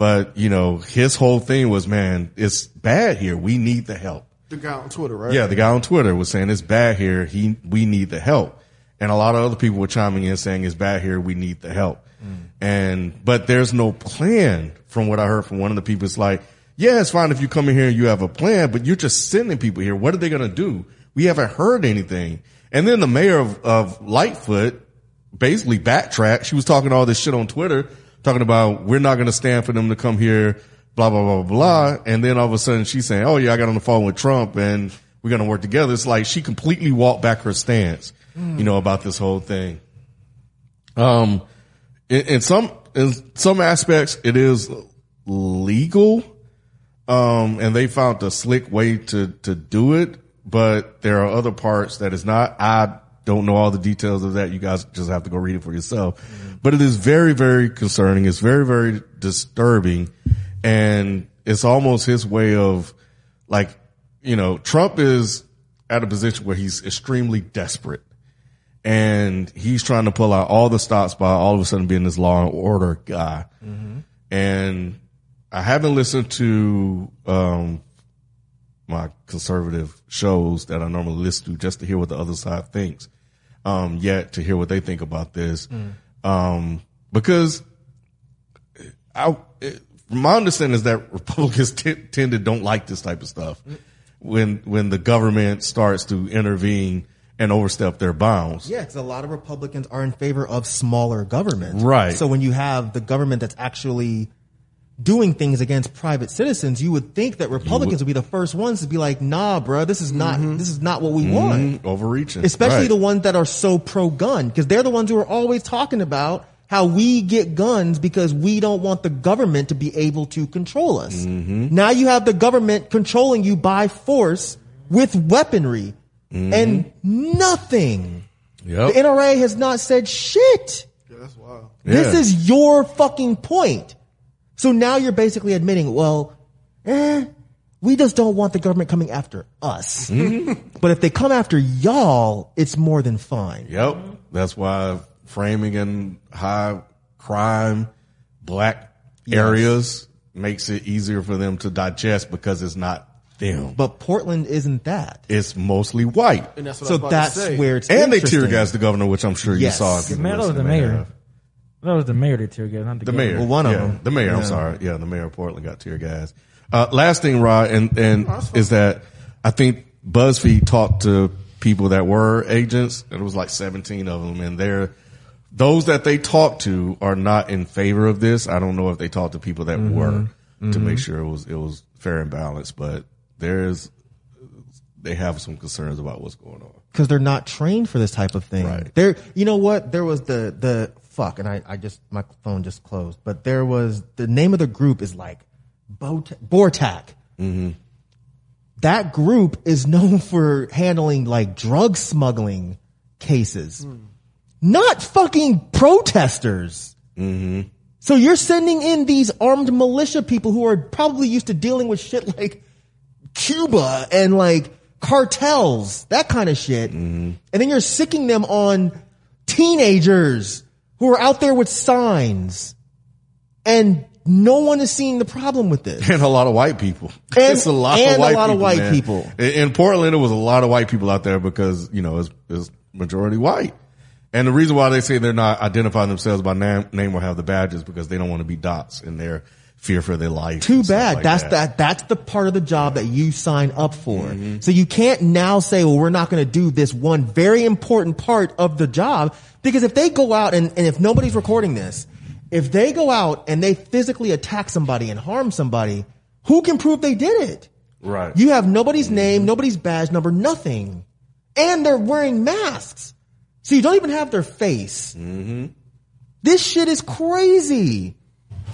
but you know, his whole thing was, man, it's bad here. We need the help. The guy on Twitter, right? Yeah, the guy on Twitter was saying it's bad here. He, we need the help. And a lot of other people were chiming in saying it's bad here. We need the help. Mm. And, but there's no plan from what I heard from one of the people. It's like, yeah, it's fine if you come in here and you have a plan, but you're just sending people here. What are they going to do? We haven't heard anything. And then the mayor of, of Lightfoot basically backtracked. She was talking all this shit on Twitter, talking about we're not going to stand for them to come here, blah, blah, blah, blah. And then all of a sudden she's saying, oh yeah, I got on the phone with Trump and we're going to work together. It's like she completely walked back her stance, you know, about this whole thing. Um, in, in some, in some aspects, it is legal. Um, and they found a slick way to, to do it, but there are other parts that is not. I don't know all the details of that. You guys just have to go read it for yourself, but it is very, very concerning. It's very, very disturbing and it's almost his way of like, you know, Trump is at a position where he's extremely desperate and he's trying to pull out all the stops by all of a sudden being this law and order guy. And I haven't listened to, um, my conservative shows that I normally listen to just to hear what the other side thinks. Um, yet to hear what they think about this. Um, because I, it, my understanding is that *laughs* Republicans t- tend to don't like this type of stuff when, when the government starts to intervene and overstep their bounds. Yeah, because a lot of Republicans are in favor of smaller government. Right. So when you have the government that's actually doing things against private citizens, you would think that Republicans would, be the first ones to be like, "Nah, bro, this is not this is not what we want." Mm, overreaching. Especially Right. the ones that are so pro gun, because they're the ones who are always talking about how we get guns because we don't want the government to be able to control us. Mm-hmm. Now you have the government controlling you by force with weaponry and nothing. Mm-hmm. Yep. The NRA has not said shit. Yeah, that's wild. This Yeah. is your fucking point. So now you're basically admitting, well, eh, we just don't want the government coming after us. Mm-hmm. But if they come after y'all, it's more than fine. Yep. That's why framing in high crime, black areas makes it easier for them to digest because it's not them. But Portland isn't that. It's mostly white. And that's what I So was about that's to say. where it's And they interesting. tear gassed the governor, which I'm sure Yes. you saw. if you Man, that was listened, the may mayor. Have. That was the mayor that tear gas, not the, The mayor. Well, one of yeah, them. The mayor, I'm sorry. Yeah, the mayor of Portland got tear gas. Uh, last thing, Rod, and, and is that I think BuzzFeed talked to people that were agents, and it was like 17 of them, and they're, those that they talked to are not in favor of this. I don't know if they talked to people that were to make sure it was, it was fair and balanced, but there's they have some concerns about what's going on. because they're not trained for this type of thing. Right. There, you know what? There was the the fuck, and I I just my phone just closed. But there was the name of the group is like Bot- Bortac. Mm-hmm. That group is known *laughs* for handling like drug smuggling cases, hmm. not fucking protesters. Mm-hmm. So you're sending in these armed militia people who are probably used to dealing with shit like Cuba and like cartels, that kind of shit. Mm-hmm. And then you're sicking them on teenagers who are out there with signs. And no one is seeing the problem with this. And a lot of white people. And- it's a lot of white lot of people. white man. people. In, in Portland, it was a lot of white people out there because, you know, it's, it's majority white. And the reason why they say they're not identifying themselves by name, name or have the badges because they don't want to be dots in their fear for their life. Too bad. like that's that. that. That's the part of the job that you sign up for. Mm-hmm. So you can't now say, well, we're not going to do this one very important part of the job because if they go out and, and if nobody's recording this, if they go out and they physically attack somebody and harm somebody, who can prove they did it? Right. You have nobody's name, nobody's badge number, nothing. And they're wearing masks. So you don't even have their face. Mm-hmm. This shit is crazy.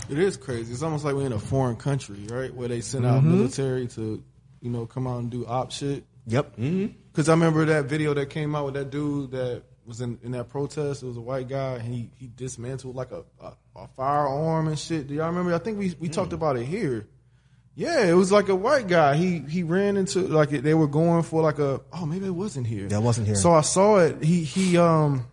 It is crazy. It's almost like we're in a foreign country, right? Where they send out mm-hmm. military to, you know, come out and do op shit. Yep. Mm-hmm. Because I remember that video that came out with that dude that was in, in that protest. It was a white guy, and he, he dismantled like a, a, a firearm and shit. Do y'all remember? I think we we talked mm. about it here. Yeah, it was like a white guy. He he ran into like they were going for like a oh maybe it wasn't here. Yeah, it wasn't here. So I saw it. He he um.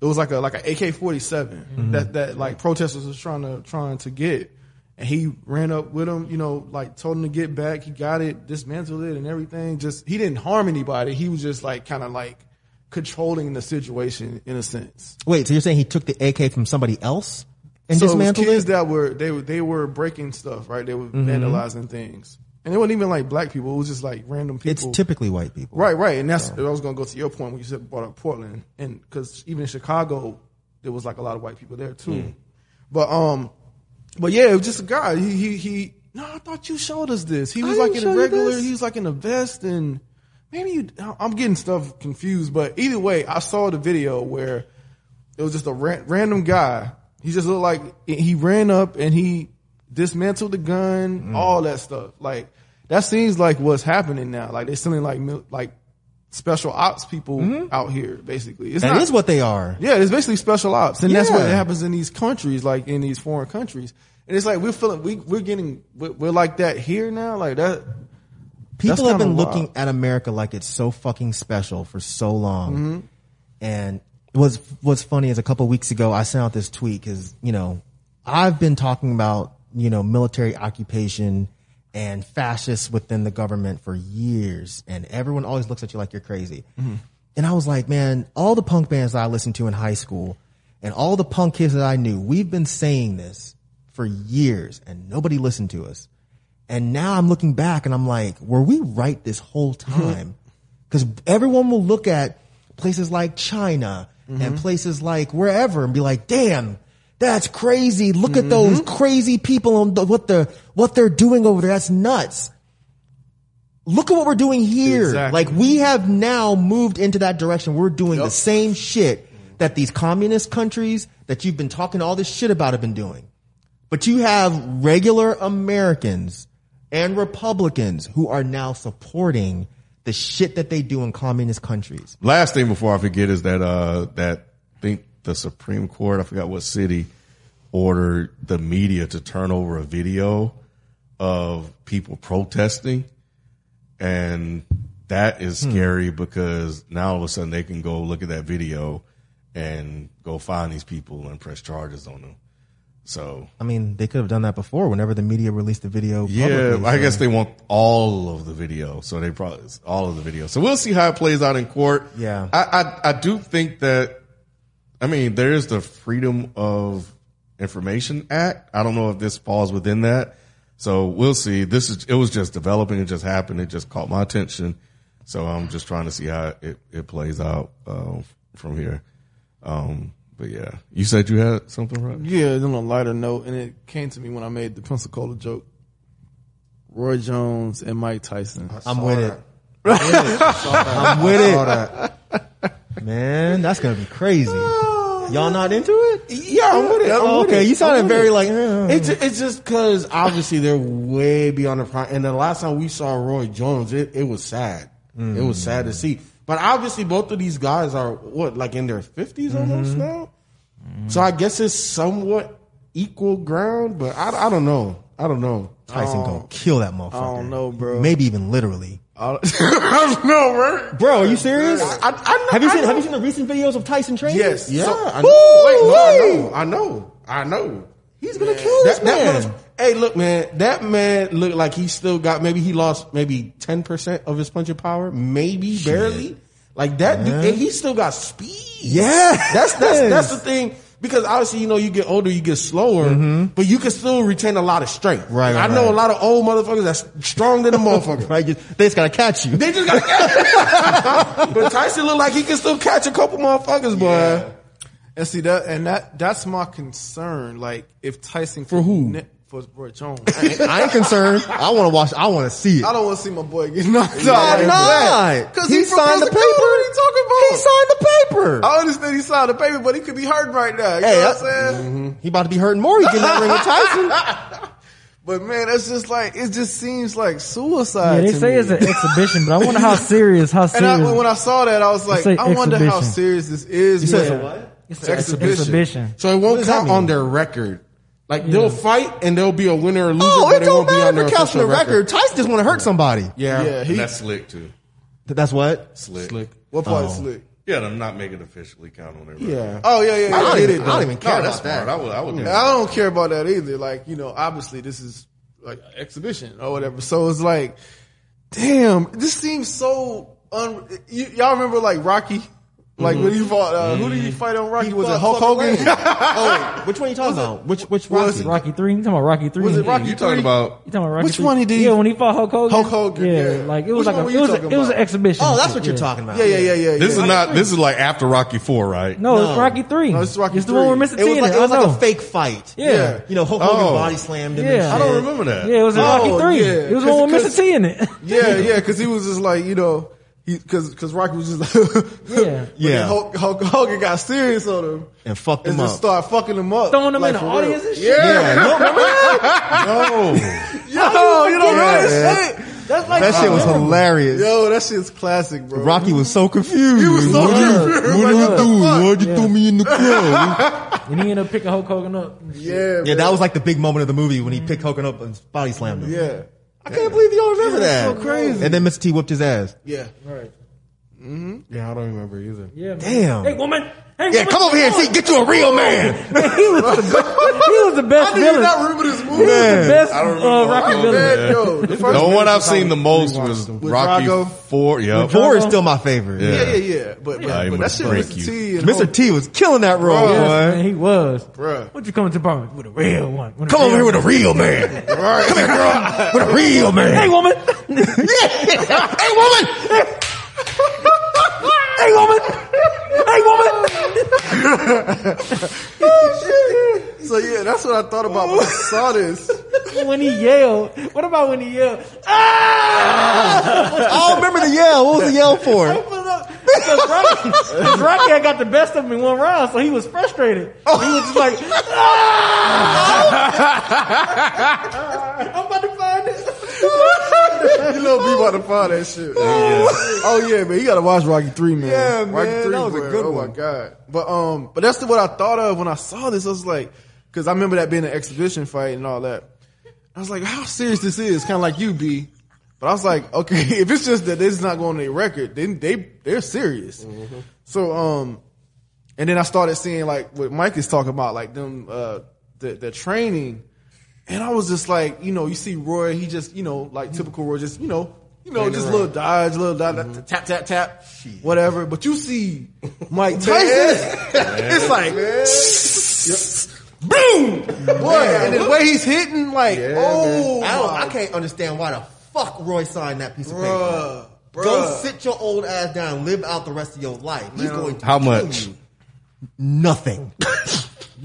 It was like a like an AK forty seven mm-hmm. that that like protesters was trying to trying to get, and he ran up with him. You know, like told him to get back. He got it, dismantled it, and everything. Just he didn't harm anybody. He was just like kind of like controlling the situation in a sense. Wait, so you're saying he took the AK from somebody else and so it was dismantled kids it? that were they were they were breaking stuff, right? They were mm-hmm. vandalizing things, and it wasn't even like black people. It was just like random people. It's typically white people. Right, right, and that's I was going to go to your point when you said brought up Portland, and because even in Chicago, there was like a lot of white people there too. But um, but yeah, it was just a guy. He he he. No, I thought you showed us this. He was I like in a regular. He was like in a vest, and maybe you. I'm getting stuff confused, but either way, I saw the video where it was just a ran, random guy. He just looked like he ran up and he dismantled the gun, Mm. all that stuff. Like that seems like what's happening now. Like they're sending like mil- like special ops people out here. Basically, it's That not, is what they are. yeah, it's basically special ops, and that's what happens in these countries, like in these foreign countries. And it's like we're feeling we we're getting we're, we're like that here now, like that. People have been looking at America like it's so fucking special for so long. Mm-hmm. And what's what's funny is a couple weeks ago I sent out this tweet because you know I've been talking about you know military occupation and fascists within the government for years, and everyone always looks at you like you're crazy. Mm-hmm. And I was like, man, all the punk bands that I listened to in high school, and all the punk kids that I knew, we've been saying this for years, and nobody listened to us. And now I'm looking back and I'm like, were we right this whole *laughs* time? Because everyone will look at places like China and places like wherever and be like, damn, that's crazy. Look at those crazy people on the, what the what they're doing over there. That's nuts. Look at what we're doing here. Exactly. Like we have now moved into that direction. We're doing the same shit that these communist countries that you've been talking all this shit about have been doing. But you have regular Americans and Republicans who are now supporting the shit that they do in communist countries. Last thing before I forget is that uh that I think the Supreme Court, I forgot what city, ordered the media to turn over a video of people protesting. And that is hmm. scary because now all of a sudden they can go look at that video and go find these people and press charges on them. So I mean, they could have done that before whenever the media released the video. yeah, publicly, I guess they want all of the video, so they probably all of the video. So we'll see how it plays out in court. Yeah. I I, I do think that. I mean, there is the Freedom of Information Act. I don't know if this falls within that. So we'll see. This is it was just developing. It just happened. It just caught my attention. So I'm just trying to see how it, it plays out uh, from here. Um, but yeah, you said you had something, right? Yeah, on a lighter note, and it came to me when I made the Pensacola joke. Roy Jones and Mike Tyson. *laughs* I'm with that. it. I'm with it. Man, that's gonna be crazy. *laughs* Y'all not into it? Yeah, I'm with it. I'm Oh, with okay, it. you sounded very it. like. eh. It's it's just because obviously they're way beyond the prime. And the last time we saw Roy Jones, it, it was sad. It was sad to see. But obviously, both of these guys are what like in their 50s almost now. So I guess it's somewhat equal ground. But I, I don't know. I don't know. Tyson gonna kill that motherfucker. I don't know, bro. Maybe even literally. I don't know, right? Bro, are you serious? I, I, know- have you I seen. Have you seen the recent videos of Tyson training? Yes. Yeah, So- I know. Wait, no, I know. I know. I know. He's gonna kill this That, that man. motherf- hey, look, man, that man looked like he still got maybe he lost maybe ten percent of his punching power, maybe barely. Like that, dude, and he still got speed. Yeah. that's that's that's the thing. Because obviously, you know, you get older, you get slower, but you can still retain a lot of strength. Mm-hmm. Right, I know right. a lot of old motherfuckers that's stronger than a motherfucker. *laughs* right? They just gotta catch you. They just got to catch you. *laughs* But Tyson look like he can still catch a couple motherfuckers, boy. And see that, and that that's my concern. Like if Tyson For who? ne- for Roy Jones. I ain't concerned. I want to watch. I want to see it. I don't want to see my boy get knocked Why out. like that. not? 'Cause he, he signed the paper. Pensacola. What are you talking about? He signed the paper. I understand he signed the paper, but he could be hurting right now. You Hey, know what uh, I'm I- saying? Mm-hmm. He about to be hurting more. He getting that ring with Tyson. *laughs* But man, it's just like it just seems like Yeah, suicide. they to say me. it's an exhibition, but I wonder how *laughs* serious. How And serious? I, when I saw that, I was like, say I wonder how serious this is. You said man. it's a what? it's an exhibition. exhibition. So it won't count on their record. Like they'll fight and there'll be a winner or loser, Oh, but it it won't don't be on matter their if it counts on the record. Tyson just want to hurt somebody. Yeah, Yeah, he, And that's slick too. Th- That's what. Slick. Slick. what part Oh. is slick? Yeah, I'm not making it officially count on everybody. Yeah. Oh yeah, yeah, yeah. I don't, get even, it, I don't even care No, that's about smart. that. I would, I would do I that. don't care about that either. Like, you know, obviously this is like an exhibition or whatever. So it's like, damn, this seems so un, you, y'all remember like Rocky? Like when he fought, uh, who did he fight on Rocky? was it Hulk Hogan? *laughs* oh, wait, which one are you talking about? Which which Was Rocky? it- Rocky three. You talking about Rocky three? Was it Rocky You talking three? about? You talking about Rocky Which three? one he did? Yeah, when he fought Hulk Hogan. Hulk Hogan, yeah. like it was Which like a, it was a, it was an exhibition. Oh, that's what you're Yeah. talking about. Yeah, yeah, yeah, yeah. This yeah. is not. This is like after Rocky Four, right? No, No. it's Rocky three. No, it's Rocky It's the one three. with Mr. It was T in like it. it was like a fake fight. Yeah. You know, Hulk Hogan Oh. body slammed him. Yeah. I don't remember that. Yeah, it was Oh, Rocky three. yeah. It was the one with Cause- Mr. T in it. Yeah, yeah, *laughs* because he was just like you know, he because because Rocky was just like, *laughs* Yeah. Yeah. Hulk, Hulk Hogan got serious on him And fucked and him just up. start fucking him up, Throwing him like, in the for real. audience and shit. Yeah, Yeah, *laughs* you that? No. yo, you don't know Yeah. that shit. That's like That shit was hilarious. Yo, that shit's classic, bro. Rocky was so confused. He was so what you, confused. what Like, you what the doing? Why'd you throw me in the crowd? *laughs* And he ended up picking Hulk Hogan up. Yeah, yeah, man. that was like the big moment of the movie when he picked Hogan up and body slammed him. yeah, I can't believe you don't remember Yeah, that. so crazy. And then Mr. T whipped his ass. yeah. Right. Mm-hmm. Yeah, I don't remember either. Yeah. man. Damn. Hey, woman. Hey, Yeah, come over here and see, get you a real man. Man, *laughs* he was the best. He was the *laughs* best I did villain. not remember this movie? He movie. was the best I don't uh, remember Rocky all villain. Man, yo, the The one I've seen the most was them. With Rocky Drago? Four. Yep. Four is still my favorite. Yeah. Yeah, yeah, yeah. But, but, Yeah, he but that shit break was you. T Mr. T was killing that role, Yes, man, he was. Bruh. What you coming to the apartment with a real one? A Come over here with a real man. *laughs* Come here, girl. With a real man. Hey, woman. hey, woman. hey, woman. Hey, woman. *laughs* So yeah, that's what I thought about when I saw this. *laughs* when he yelled. What about when he yelled? Ah! *laughs* I don't remember the yell. What was the yell for? Because Rocky, 'cause Rocky had got the best of him in one round, so he was frustrated. Oh. He was just like, ah! I'm about to find it. You know, be about to find that shit. Oh yeah, man, you gotta watch Rocky Three, man. Yeah, Rocky Three, that was a good oh one. my god. But um, but that's the, what I thought of when I saw this. I was like, because I remember that being an exhibition fight and all that. I was like, how serious this is? Kind of like you, B. But I was like, okay, *laughs* if it's just that this is not going on their record, then they they're serious. So um, and then I started seeing like what Mike is talking about, like them uh the the training. And I was just like, you know, you see Roy, he just, you know, like typical Roy, just, you know, you know, just little dodge, little dodge, mm-hmm. tap, tap, tap, whatever. But you see Mike *laughs* Tyson, *laughs* it's like, *laughs* boom, boy, and the way he's hitting, like, oh, I, don't, I can't understand why the fuck Roy signed that piece of paper. bruh, Go sit your old ass down, live out the rest of your life. He's going to How much? you. Nothing.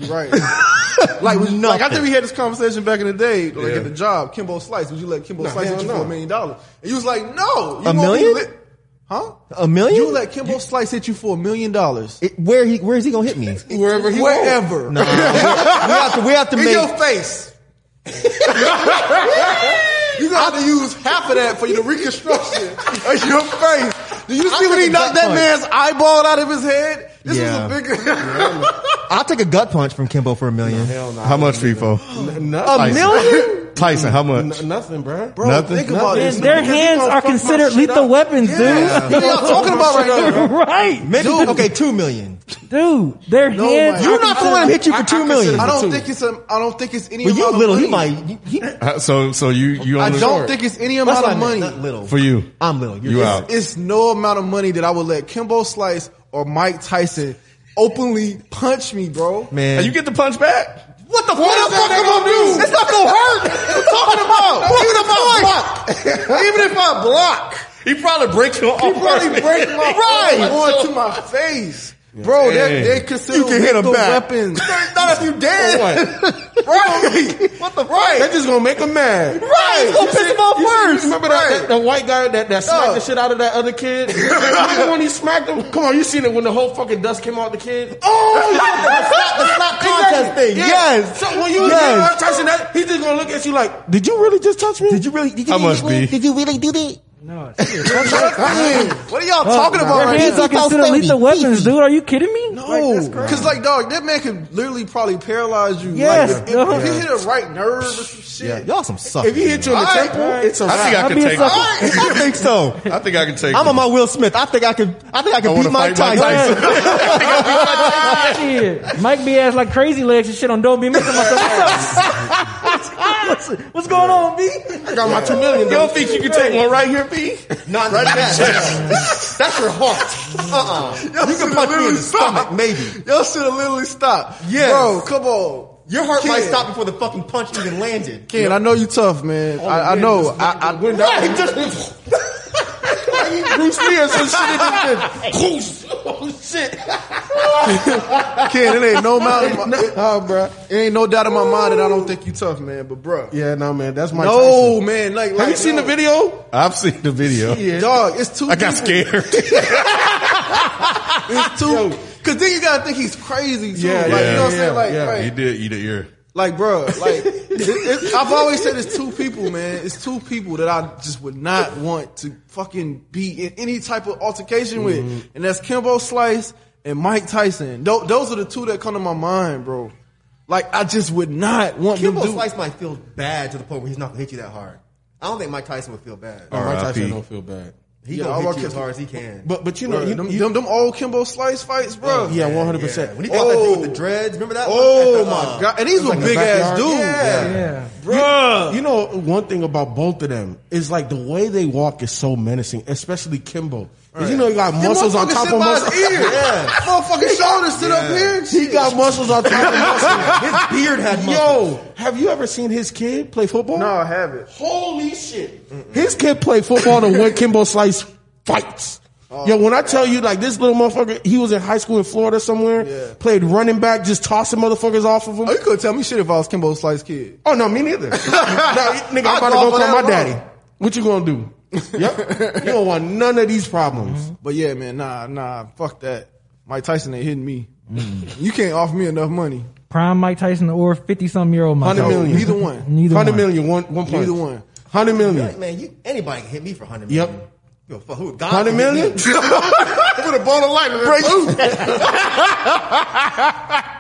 Right. *laughs* like, would you- like I think we had this conversation back in the day, like Yeah. at the job. Kimbo Slice, would you let Kimbo No, Slice hell hit you no. for a million dollars? And you was like, no. You A gonna be million? lit- Huh? A million? You let Kimbo Slice hit you for a million dollars. It- where he where is he gonna hit me? *laughs* Wherever he Wherever. *laughs* Nah, we have to we have to In make your face. you got to have to use half of that for the reconstruction of your face. Do you see when he knocked that man's eyeball out of his head? This Yeah. was a bigger. *laughs* I'll take a gut punch from Kimbo for a million. Hell no. How much, Feefo? N- A nothing. million? *laughs* Tyson, how much? N- nothing, bro. Bro, Nothing? think about Nothing. this. Their Because he hands gonna are fuck my considered shit lethal up. weapons, What are y'all talking about right now? dude. *laughs* right, Maybe Dude. okay, two million. dude. Their No, hands. man. are You're not gonna let him hit you for I- I two million. consider- I don't Two. think it's a. I don't think it's any But you amount little, of he money. might. He, he, Uh, So, so you, you I only don't think it's any amount that's of what I meant, money. Not little. for you. I'm little. You're You big. out. It's no amount of money that I would let Kimbo Slice or Mike Tyson openly punch me, bro. Man, And you get the punch back. what the What the fuck am I do? It's not gonna hurt. What are you talking about? *laughs* Even if I block, even if I block, He probably breaks your arm. he probably break my *laughs* Right. arm to my face. Bro, they're, Dang. they're considered You can hit 'em lethal back. weapons. *laughs* Not if you dead. *laughs* right. What the Right. That's just gonna make him mad. Right. It's gonna piss him off You see- first. Remember that, that the white guy that, that smacked No. the shit out of that other kid? *laughs* Remember when he smacked him? Come on, you seen it when the whole fucking dust came out the kid? Oh, the slap contest thing. Yeah. Yes. So when you Yes. Mike Tyson, that, he's just gonna look at you like, did you really just touch me? Did you really? Did you How much, really, B? Did you really do that? No, shit. What are y'all oh, talking about Their right hands now? are considered lethal weapons, dude. Are you kidding me? No, because like dog, that man could literally probably paralyze you. Yes, like, if, no. if, if he hit a right nerve or some shit. yeah, Y'all some suckers. if he hit you in the All right. temple, it's a I wrap. think I I'll can be a take. sucker. I I think so. *laughs* I think I can take. I'm on my Will Smith. I think I can. I think I I beat Mike fight Mike Tyson. Tyson. *laughs* Shit. Mike be ass like crazy legs and shit on Don't Be Missing myself. *laughs* What's what's, going on, B? I got my two million. You don't think you can take one right here, B? Not right that. That's your heart. Uh-uh. You can punch me in the stomach, maybe. Y'all should have literally stopped. Yeah. Bro, come on. Your heart might Kid. stop before the fucking punch even landed. Ken, I know you're tough, man. Oh, I, I know. I, I, When that *laughs* just Bruce Lee or some shit in this. Oh shit. *laughs* Ken, it ain't no amount of my, it, Oh, bro. it ain't no doubt in my mind that I don't think you tough, man. But bro, Yeah, no, man. That's my no, Tyson. man. Like, Have like, you seen no. the video? I've seen the video. Yeah. Dog, it's too. I got people. scared. *laughs* It's two. Cause then you gotta think he's crazy too. Yeah, like, yeah, you know what I'm saying? yeah, Like, yeah. right. he did eat an ear. Like, bro, like it, it, I've always said, it's two people, man. It's two people that I just would not want to fucking be in any type of altercation with, and that's Kimbo Slice and Mike Tyson. Tho- those are the two that come to my mind, bro. Like, I just would not want Kimbo them to. Kimbo Slice might feel bad to the point where he's not gonna hit you that hard. I don't think Mike Tyson would feel bad. Mike R.I.P. Tyson don't feel bad. He Yeah, gonna I'll hit you as hard as he can. But but you know, Bro, you, them, you- them, them old Kimbo Slice fights, bro. yeah, one hundred percent. When he fought that dude with Oh. the dreads, remember that? Oh one? My uh, god, and these were like a big ass backyard? dudes, Yeah. Yeah. bro. You know, one thing about both of them is like the way they walk is so menacing, especially Kimbo. 'Cause You know, he *laughs* got muscles on top of muscles. His ear. Yeah. Motherfucking shoulders sit up here. and He got muscles on top of muscles. His beard had muscles. Yo, have you ever seen his kid play football? No, I haven't. Holy shit. His kid played football to win Kimbo Slice fights. Oh, Yo, when I tell you, like, this little motherfucker, he was in high school in Florida somewhere, Yeah. played running back, just tossing motherfuckers off of him. Oh, you could tell me shit if I was Kimbo Slice kid. Oh, no, me neither. *laughs* no, nigga, I'm about to go go call my that daddy. What you gonna do? Yep. You don't want none of these problems. Mm-hmm. But yeah, man, nah, nah, fuck that. Mike Tyson ain't hitting me. Mm. You can't offer me enough money. Prime Mike Tyson or fifty something year old Mike 100 Tyson. Neither one. *laughs* Neither Hundred one. million, one, one punch. Neither one. Hundred like, man, you anybody can hit me for hundred million. Yep. million. Yo, fuck, who? God Hundred can million? me. *laughs* Put a ball of light in *laughs*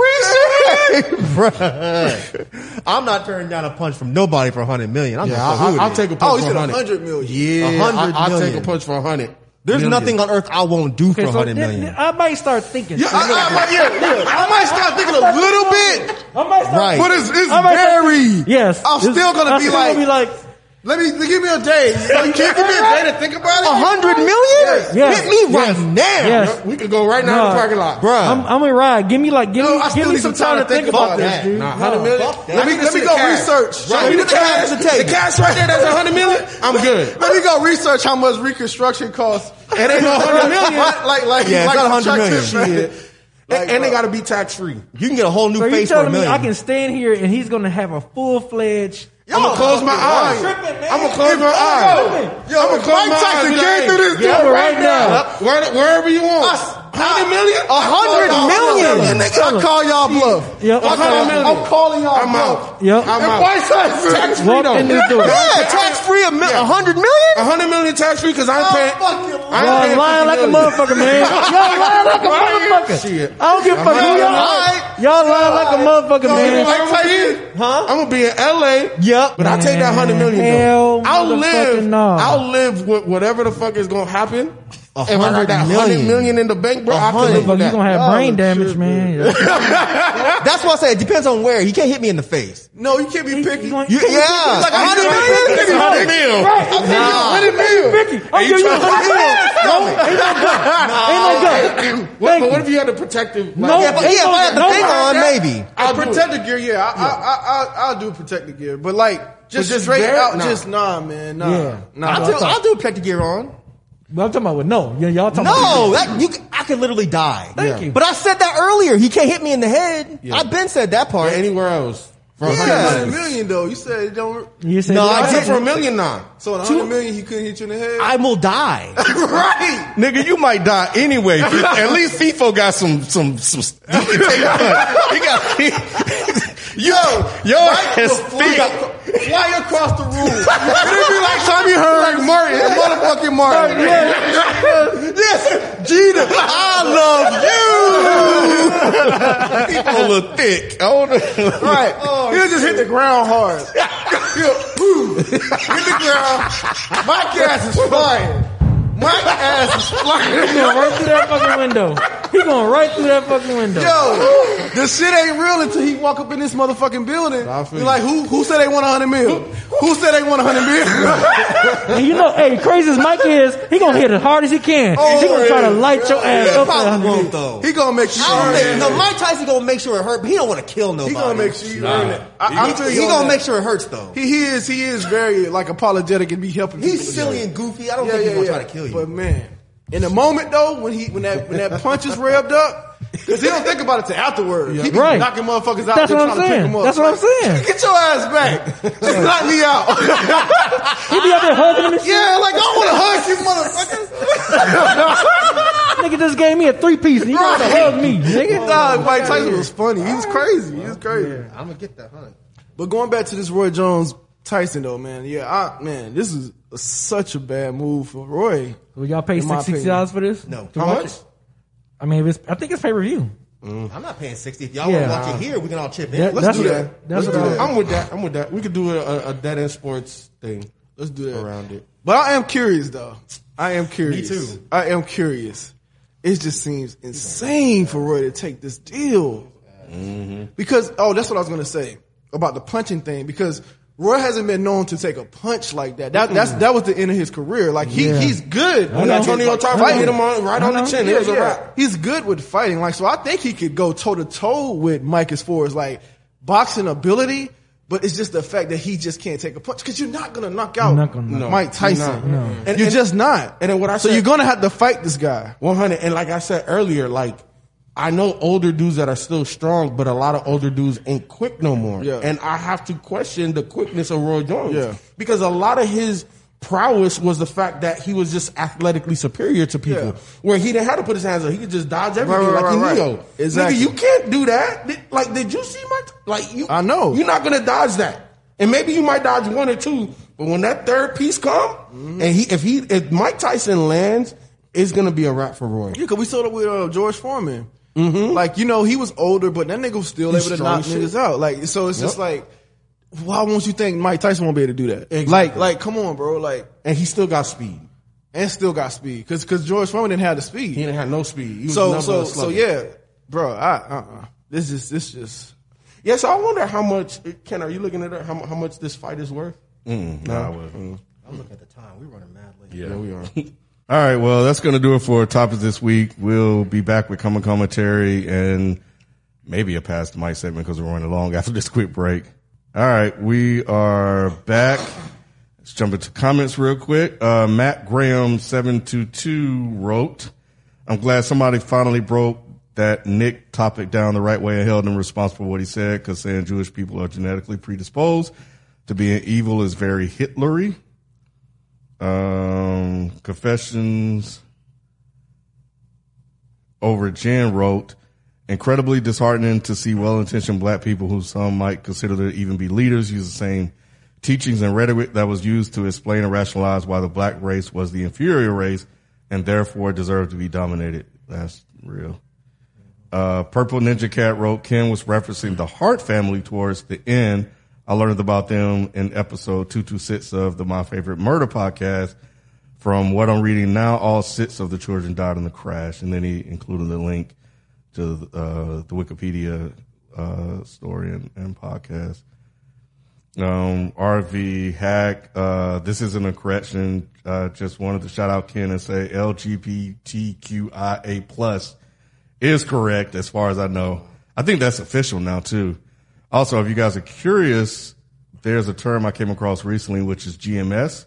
*laughs* Bruh. I'm not turning down a punch from nobody for hundred million. I'm Yeah, just I, will take a punch Oh, for a a hundred. hundred million. Yeah, A hundred I, will take a punch for a hundred. There's Million. nothing on earth I won't do for Okay, a so hundred then- million. I might start thinking. Yeah, I, I, might- yeah, yeah. I might start thinking a little bit, I might start Right. but it's, it's I might start- Yes, I'm still gonna I'm be still like, gonna be like, let me give me a day. Like, *laughs* can you give me a day to think about it? A hundred million? Yes. Hit me right now, yes. We could go right now in the parking lot. bruh. I'm, I'm gonna ride. Give me like, give No, me, give me some some time to think about this, that. dude. Nah, No. hundred million. fuck. Let me, let me go cash. research. Show me Right. the cash. The table. The cash right there. That's a hundred million. *laughs* I'm good. Let me go research how much reconstruction costs. It ain't no hundred *laughs* million. like, like, Yeah, it's like not a hundred subtractive million. math. Like, and, and they got to be tax free. You can get a whole new So you face for a telling me million. I can stand here and he's gonna have a full fledged? I'm gonna close my eyes. I'm gonna close my eyes. Yo, I'm gonna close my eyes. Mike Tyson came through this door right now, wherever you want. Hundred million? A hundred million. Nigga, I call y'all bluff. Yep. A hundred million. I'm calling y'all I'm bluff. out. Yep. I'm And out. Mike Tax free though. in this door. Yeah, tax free a mil- a hundred million. A hundred million tax free because I ain't Oh, paying. fuck you. I ain't paying lying 50 like a motherfucker, man. *laughs* Y'all lying like a motherfucker. Shit. I don't give a fuck. Who. Y'all, Alright. y'all lying like a motherfucker, man. I'm gonna be? Huh? I'm gonna be in LA. Yep. But I'll take that hundred million Hell though. I'll live. I'll live with whatever the fuck is gonna happen. A If I got that million. hundred million in the bank, bro, A I can hundred. live with Motherfucker, you gonna have Y'all brain oh, damage, tripping. man. *laughs* That's why I say it depends on where. He can't hit me in the face. No, you can't be picky. You yeah, Like a a hundred hundred million. Hundred million. Nah. Hundred million. Picky. I'll give you a hundred million. *laughs* No, ain't no gut. Ain't no gut. What, Thank but what if you had a protective? No, Yeah, yeah, if I had the thing on, maybe. I'll do it. Protective gear, yeah, I, I, I, I, I'll do protective gear, but like just, just straight out, nah. just nah, man, nah, Yeah. nah. I'll do, I'll do protective gear on. But I'm talking about with no. Yeah, y'all talking No, about that you, c- I could literally die. Thank you. But I said that earlier. He can't hit me in the head. I've been said that or part. anywhere else for a Yeah. hundred hundred million. million though. You said it don't. You said No. I I said for a million now. So in a hundred million, he couldn't hit you in the head. I will die. *laughs* right. Nigga, you might die anyway. *laughs* At least Feefo got some, some, some, *laughs* you can take a punch. He got, he, yo, yo, ass Fly, thick. Fly across the room. *laughs* It'd be like Tommy Hearn, like Martin, motherfucking Martin. *laughs* yes, Gina, I love you. *laughs* A little thick. I Right. Oh, He'll just hit the ground hard. He'll boom, hit the ground. My ass is flying. Mike ass is flying. He going right through that fucking window. He going right through that fucking window. Yo, the shit ain't real until he walk up in this motherfucking building. I feel You're like, who who said they want a hundred mil? Who said they want a hundred mil? *laughs* And you know, hey, crazy as Mike is, he gonna hit as hard as he can. Oh, he gonna try to light your ass He up. probably at won't though. he gonna make sure. I don't you think, earn no. Mike Tyson gonna make sure it hurt, but he don't want to kill nobody. He gonna make sure you earn it. I, I feel He you on gonna that. make sure it hurts though. He, he is he is very like apologetic and be helping. He's to silly get and goofy. I don't Yeah, think yeah, he's gonna yeah. try to kill you. But man, in the moment though, when he when that when that punch is revved up, because he don't think about it till afterwards. He be Right. knocking motherfuckers out. That's what I'm trying to pick saying. up. That's what I'm saying. *laughs* Get your ass back. Just knock me out. *laughs* He be out there hugging him yeah, like I want to hug you, motherfuckers. *laughs* Nigga just gave me a three piece and you want to hug me, nigga. Nah, Mike Tyson was funny. He was crazy. He was crazy. I'm gonna get that hundred. But going back to this Roy Jones Tyson though, man. Yeah, I, man, this is a, such a bad move for Roy. Will y'all pay sixty dollars for this? No. To How watch much? it? I mean, if it's, I think it's pay per view. Mm. I'm not paying sixty. If y'all Yeah. want to watch it here, we can all chip in. That- Let's do that. That's Let's do I- that. I'm with that. I'm with that. We could do a, a, a dead end sports thing Let's do that. around it. But I am curious though. I am curious. Me too. I am curious. It just seems insane for Roy to take this deal. Mm-hmm. Because oh, that's what I was gonna say about the punching thing. Because Roy hasn't been known to take a punch like that. That that's that was the end of his career. Like he Yeah. he's good. Know. Antonio Tarver hit him on, right on the uh-huh. chin. Yeah, it was a wrap. He's good with fighting. Like so, I think he could go toe to toe with Mike as far as like boxing ability. But it's just the fact that he just can't take a punch because you're not gonna knock out not gonna knock Mike. Tyson. No. And- you're and- just not. and then what I so you're gonna have to fight this guy. 100. And like I said earlier, like, I know older dudes that are still strong, but a lot of older dudes ain't quick no more. Yeah. And I have to question the quickness of Roy Jones. Yeah. Because a lot of his prowess was the fact that he was just athletically superior to people. Yeah. Where he didn't have to put his hands up. He could just dodge everything right, like right, he right. Neo. Exactly. Nigga, you can't do that. Like, did you see my, like, you, I know. You're not gonna dodge that. And maybe you might dodge one or two, but when that third piece come, Mm-hmm. and he, if he, if Mike Tyson lands, it's gonna be a wrap for Roy. Yeah, cause we saw it with uh, George Foreman. Like you know, he was older, but that nigga was still He's able to knock shit. niggas out. Like so, it's just like, why won't you think Mike Tyson won't be able to do that? Exactly. Like, like, come on, bro. Like, and he still got speed. and still got speed, cause cause George Foreman didn't have the speed. He didn't have no speed. He was so so so yeah, bro. I uh uh this is this just yeah. So I wonder how much. Ken, are you looking at? How, how much this fight is worth? Mm, No. nah, I wouldn't. I'm looking at the time. We're running mad late. Yeah. Yeah, we are. *laughs* All right, well, that's going to do it for topics this week. We'll be back with common commentary and maybe a past Mike segment because we're running long *laughs* after this quick break. All right, we are back. Let's jump into comments real quick. Uh, Matt Graham seven two two wrote, "I'm glad somebody finally broke that Nick topic down the right way and held him responsible for what he said because saying Jewish people are genetically predisposed to being evil is very Hitlery. Um, Confessions over Jen wrote, incredibly disheartening to see well-intentioned black people who some might consider to even be leaders use the same teachings and rhetoric that was used to explain and rationalize why the black race was the inferior race and therefore deserved to be dominated. That's real. Uh, Purple Ninja Cat wrote, Ken was referencing the Hart family towards the end. I learned about them in episode 226 of the My Favorite Murder podcast. From what I'm reading now, all six of the children died in the crash. And then he included the link to uh, the Wikipedia uh, story and, and podcast. Um, RV Hack, uh, this isn't a correction. Uh, just wanted to shout out Ken and say LGBTQIA plus is correct as far as I know. I think that's official now too. Also, if you guys are curious, there's a term I came across recently, which is GMS,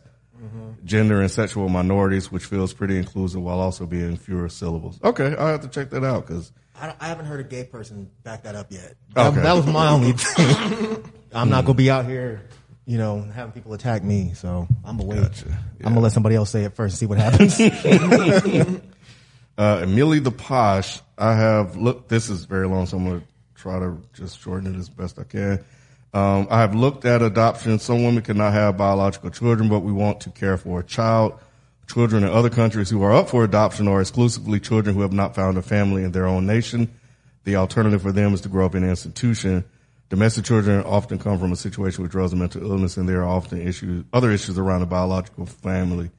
gender and sexual minorities, which feels pretty inclusive while also being fewer syllables. Okay. I'll have to check that out because I, I haven't heard a gay person back that up yet. That, Okay. that was my only thing. *laughs* I'm not gonna be out here, you know, having people attack me. So I'm gonna wait. Gotcha. I'm gonna let somebody else say it first and see what happens. *laughs* Uh, Emily the Posh, I have looked, this is very long, so I'm going to try to just shorten it as best I can. Um, I have looked at adoption. Some women cannot have biological children, but we want to care for a child. Children in other countries who are up for adoption are exclusively children who have not found a family in their own nation. The alternative for them is to grow up in an institution. Domestic children often come from a situation with drugs and mental illness, and there are often issues, other issues around the biological family.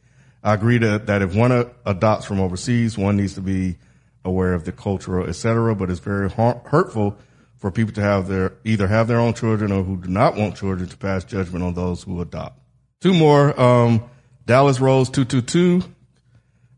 I agree that, that if one uh, adopts from overseas, one needs to be aware of the cultural, et cetera, but it's very hurtful for people to have their, either have their own children or who do not want children to pass judgment on those who adopt. Two more, um, Dallas Rose 222,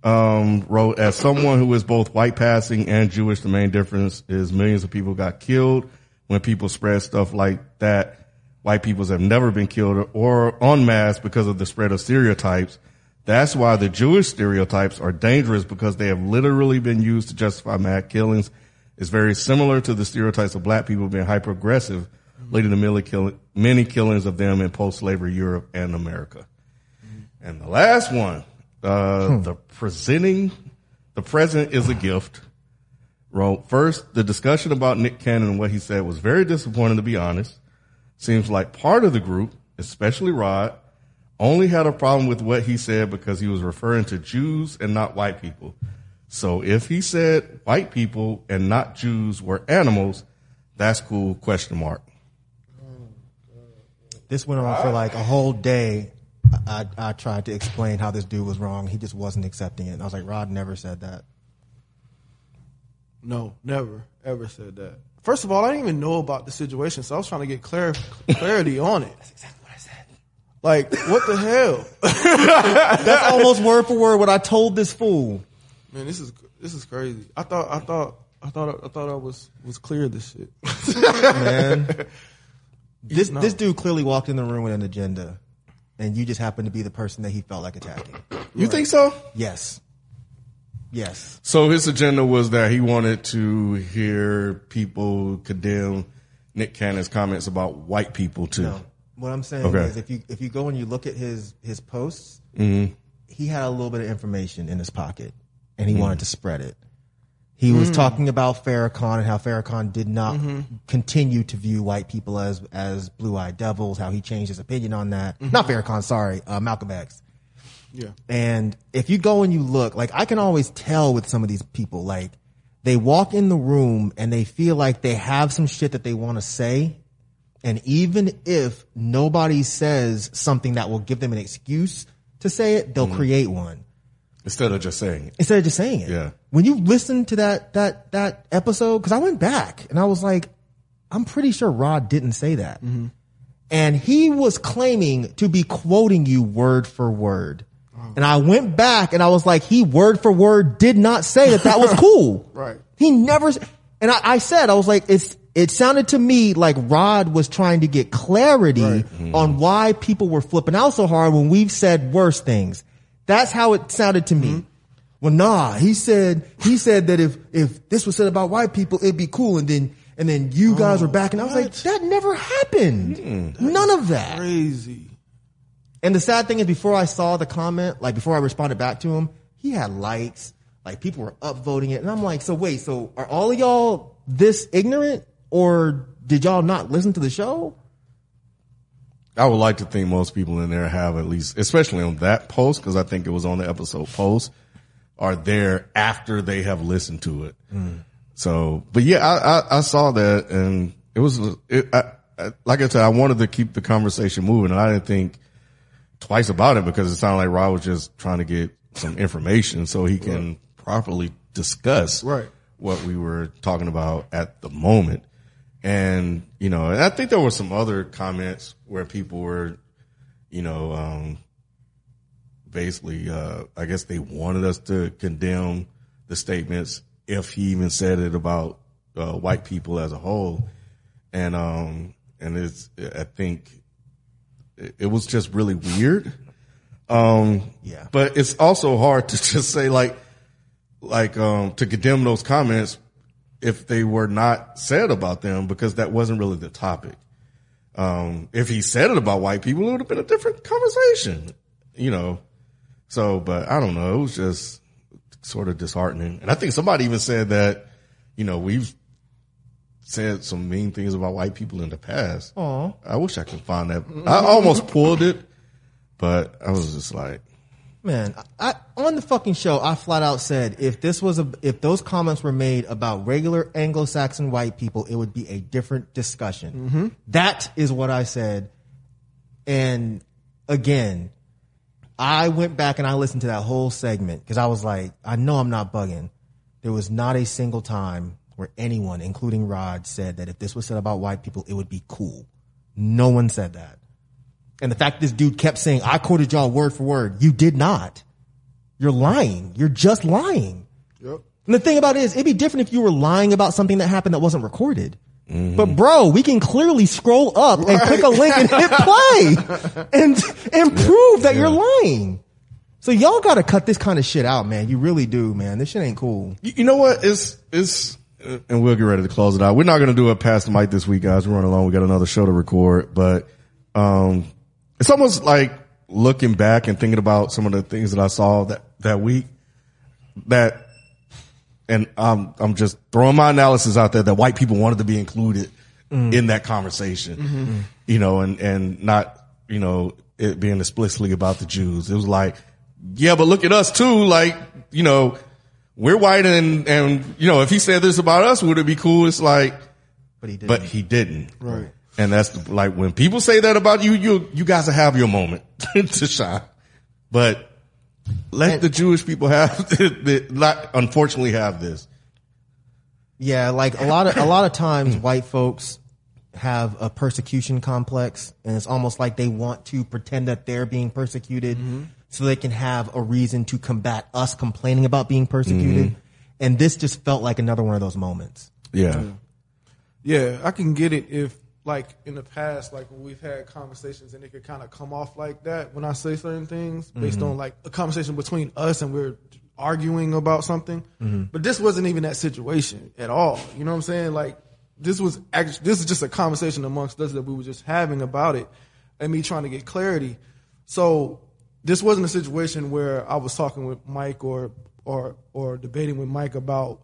um, wrote, as someone who is both white passing and Jewish, the main difference is millions of people got killed when people spread stuff like that. White peoples have never been killed or en masse because of the spread of stereotypes. That's why the Jewish stereotypes are dangerous because they have literally been used to justify mass killings. It's very similar to the stereotypes of black people being hyper aggressive, leading to many, kill- many killings of them in post-slavery Europe and America. And the last one, uh, the presenting, the present is a gift. Wrote first, the discussion about Nick Cannon and what he said was very disappointing to be honest. Seems like part of the group, especially Rod, only had a problem with what he said because he was referring to Jews and not white people. So if he said white people and not Jews were animals, that's cool, question mark. this went on for like a whole day. I, I, I tried to explain how this dude was wrong. He just wasn't accepting it. And I was like, Rod never said that. No, never, ever said that. First of all, I didn't even know about the situation, so I was trying to get clar- clarity on it. That's exactly what I said. Like, what the hell? *laughs* That's almost word for word what I told this fool. Man, this is this is crazy. I thought I thought I thought I thought I was was clear of this shit. man. *laughs* this No. this dude clearly walked in the room with an agenda, and you just happened to be the person that he felt like attacking. You think so? Yes, yes. So his agenda was that he wanted to hear people condemn Nick Cannon's comments about white people too. No, what I'm saying Okay. is if you if you go and you look at his his posts, Mm-hmm. he had a little bit of information in his pocket, and he hmm. wanted to spread it. He was hmm. talking about Farrakhan and how Farrakhan did not mm-hmm. continue to view white people as as blue eyed devils. How he changed his opinion on that. Mm-hmm. Not Farrakhan, sorry, uh, Malcolm X. yeah. And if you go and you look, like I can always tell with some of these people, like they walk in the room and they feel like they have some shit that they want to say. And even if nobody says something that will give them an excuse to say it, they'll mm-hmm. create one Instead of just saying it. instead of just saying it. Yeah. When you listen to that that that episode, because I went back and I was like, I'm pretty sure Rod didn't say that, mm-hmm. and he was claiming to be quoting you word for word. Oh. And I went back and I was like, he word for word did not say that that was *laughs* cool. Right. He never, and I, I said, I was like, it's, it sounded to me like Rod was trying to get clarity on mm-hmm. why people were flipping out so hard when we've said worse things. That's how it sounded to me. When well, nah, he said, he said that if, if this was said about white people, it'd be cool. And then, and then you guys were back and I was like, that never happened. None of that. Crazy. And the sad thing is, before I saw the comment, like before I responded back to him, he had likes, like people were upvoting it, and I'm like, so wait, so are all of y'all this ignorant, or did y'all not listen to the show? I would like to think most people in there have at least, especially on that post, because I think it was on the episode post, are there after they have listened to it. Mm. So, but yeah, I, I, I saw that and it was, it, I, I, like I said, I wanted to keep the conversation moving and I didn't think twice about it because it sounded like Rod was just trying to get some information so he can properly discuss Right. what we were talking about at the moment. And, you know, and I think there were some other comments where people were, you know, um, basically, uh, I guess they wanted us to condemn the statements if he even said it about, uh, white people as a whole. And, um, and it's, I think it, it was just really weird. Um, Yeah. but it's also hard to *laughs* just say like, like, um, to condemn those comments if they were not said about them because that wasn't really the topic. Um, if he said it about white people, it would have been a different conversation, you know. So, but I don't know. It was just sort of disheartening. And I think somebody even said that, you know, we've said some mean things about white people in the past. Aw. I wish I could find that. I almost pulled it, but I was just like, Man, I, on the fucking show, I flat out said if this was a, if those comments were made about regular Anglo-Saxon white people, it would be a different discussion. Mm-hmm. That is what I said. And again, I went back and I listened to that whole segment because I was like, I know I'm not bugging. There was not a single time where anyone, including Rod, said that if this was said about white people, it would be cool. No one said that. And the fact this dude kept saying, I quoted y'all word for word. You did not. You're lying. You're just lying. Yep. And the thing about it is, it'd be different if you were lying about something that happened that wasn't recorded. But bro, we can clearly scroll up and click a link and hit play *laughs* and, and prove that you're lying. So y'all gotta cut this kind of shit out, man. You really do, man. This shit ain't cool. You, you know what? It's it's uh, and we'll get ready to close it out. We're not going to do a past the mic this week, guys. We're running along. We got another show to record, but um, it's almost like looking back and thinking about some of the things that I saw that that week. That and I'm I'm just throwing my analysis out there that white people wanted to be included mm. in that conversation, mm-hmm. you know, and and not you know it being explicitly about the Jews. It was like, yeah, but look at us too, like you know, we're white and and you know if he said this about us, would it be cool? It's like, But he didn't. but he didn't, right? And that's the, like when people say that about you, you you guys will have your moment *laughs* to shine, but let And- the Jewish people have *laughs* the, the, not unfortunately have this. Yeah, like a lot of a lot of times *clears throat* white folks have a persecution complex and it's almost like they want to pretend that they're being persecuted mm-hmm. so they can have a reason to combat us complaining about being persecuted. Mm-hmm. And this just felt like another one of those moments. Yeah, Yeah, I can get it if like in the past, like when we've had conversations and it could kind of come off like that when I say certain things based mm-hmm. on like a conversation between us and we're arguing about something. Mm-hmm. But this wasn't even that situation at all. You know what I'm saying? Like this was actually this is just a conversation amongst us that we were just having about it and me trying to get clarity. So this wasn't a situation where I was talking with Myke or or or debating with Myke about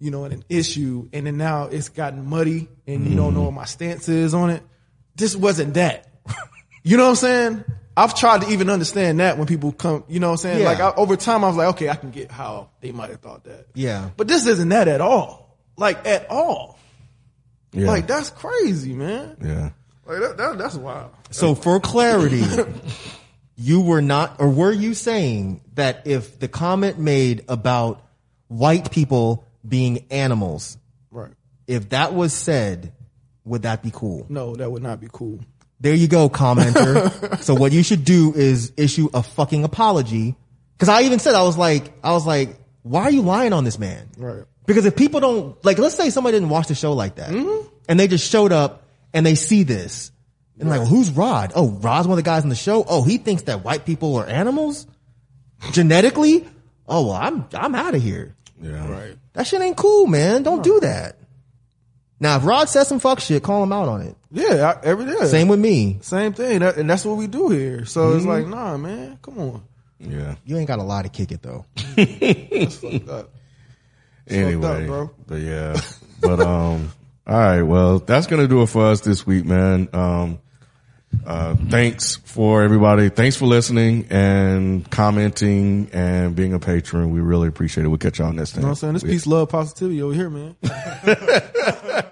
you know an issue and then now it's gotten muddy and you don't know what my stance is on it. This wasn't that. *laughs* you know what I'm saying? I've tried to even understand that when people come, you know what I'm saying? Yeah. Like I, over time I was like, okay, I can get how they might have thought that. Yeah. But this isn't that at all. Like at all. yeah, Like that's crazy, man. yeah. Like that, that that's wild. So for clarity, *laughs* you were not, or were you saying that if the comment made about white people being animals, Right. if that was said, would that be cool? No, that would not be cool. There you go, commenter. *laughs* so what you should do is issue a fucking apology. Cause I even said, I was like, I was like, why are you lying on this man? Right. Because if people don't, like, let's say somebody didn't watch the show like that mm-hmm. and they just showed up and they see this and like, well, who's Rod? Oh, Rod's one of the guys in the show. Oh, he thinks that white people are animals genetically. oh well, I'm I'm out of here. Yeah. Right. That shit ain't cool, man. Don't do that. Now, if Rod says some fuck shit, call him out on it. Yeah, I, every day. Same with me. Same thing. That, and that's what we do here. So it's Mm-hmm. like, nah, man, come on. Yeah. You ain't got a lot to kick it though. *laughs* That's fucked up. Anyway, up, bro. but yeah, but um, *laughs* all right. Well, that's gonna do it for us this week, man. Um, uh, thanks for everybody. Thanks for listening and commenting and being a patron. We really appreciate it. We'll catch y'all next time. You know what I'm saying? This peace, love, positivity over here, man. *laughs*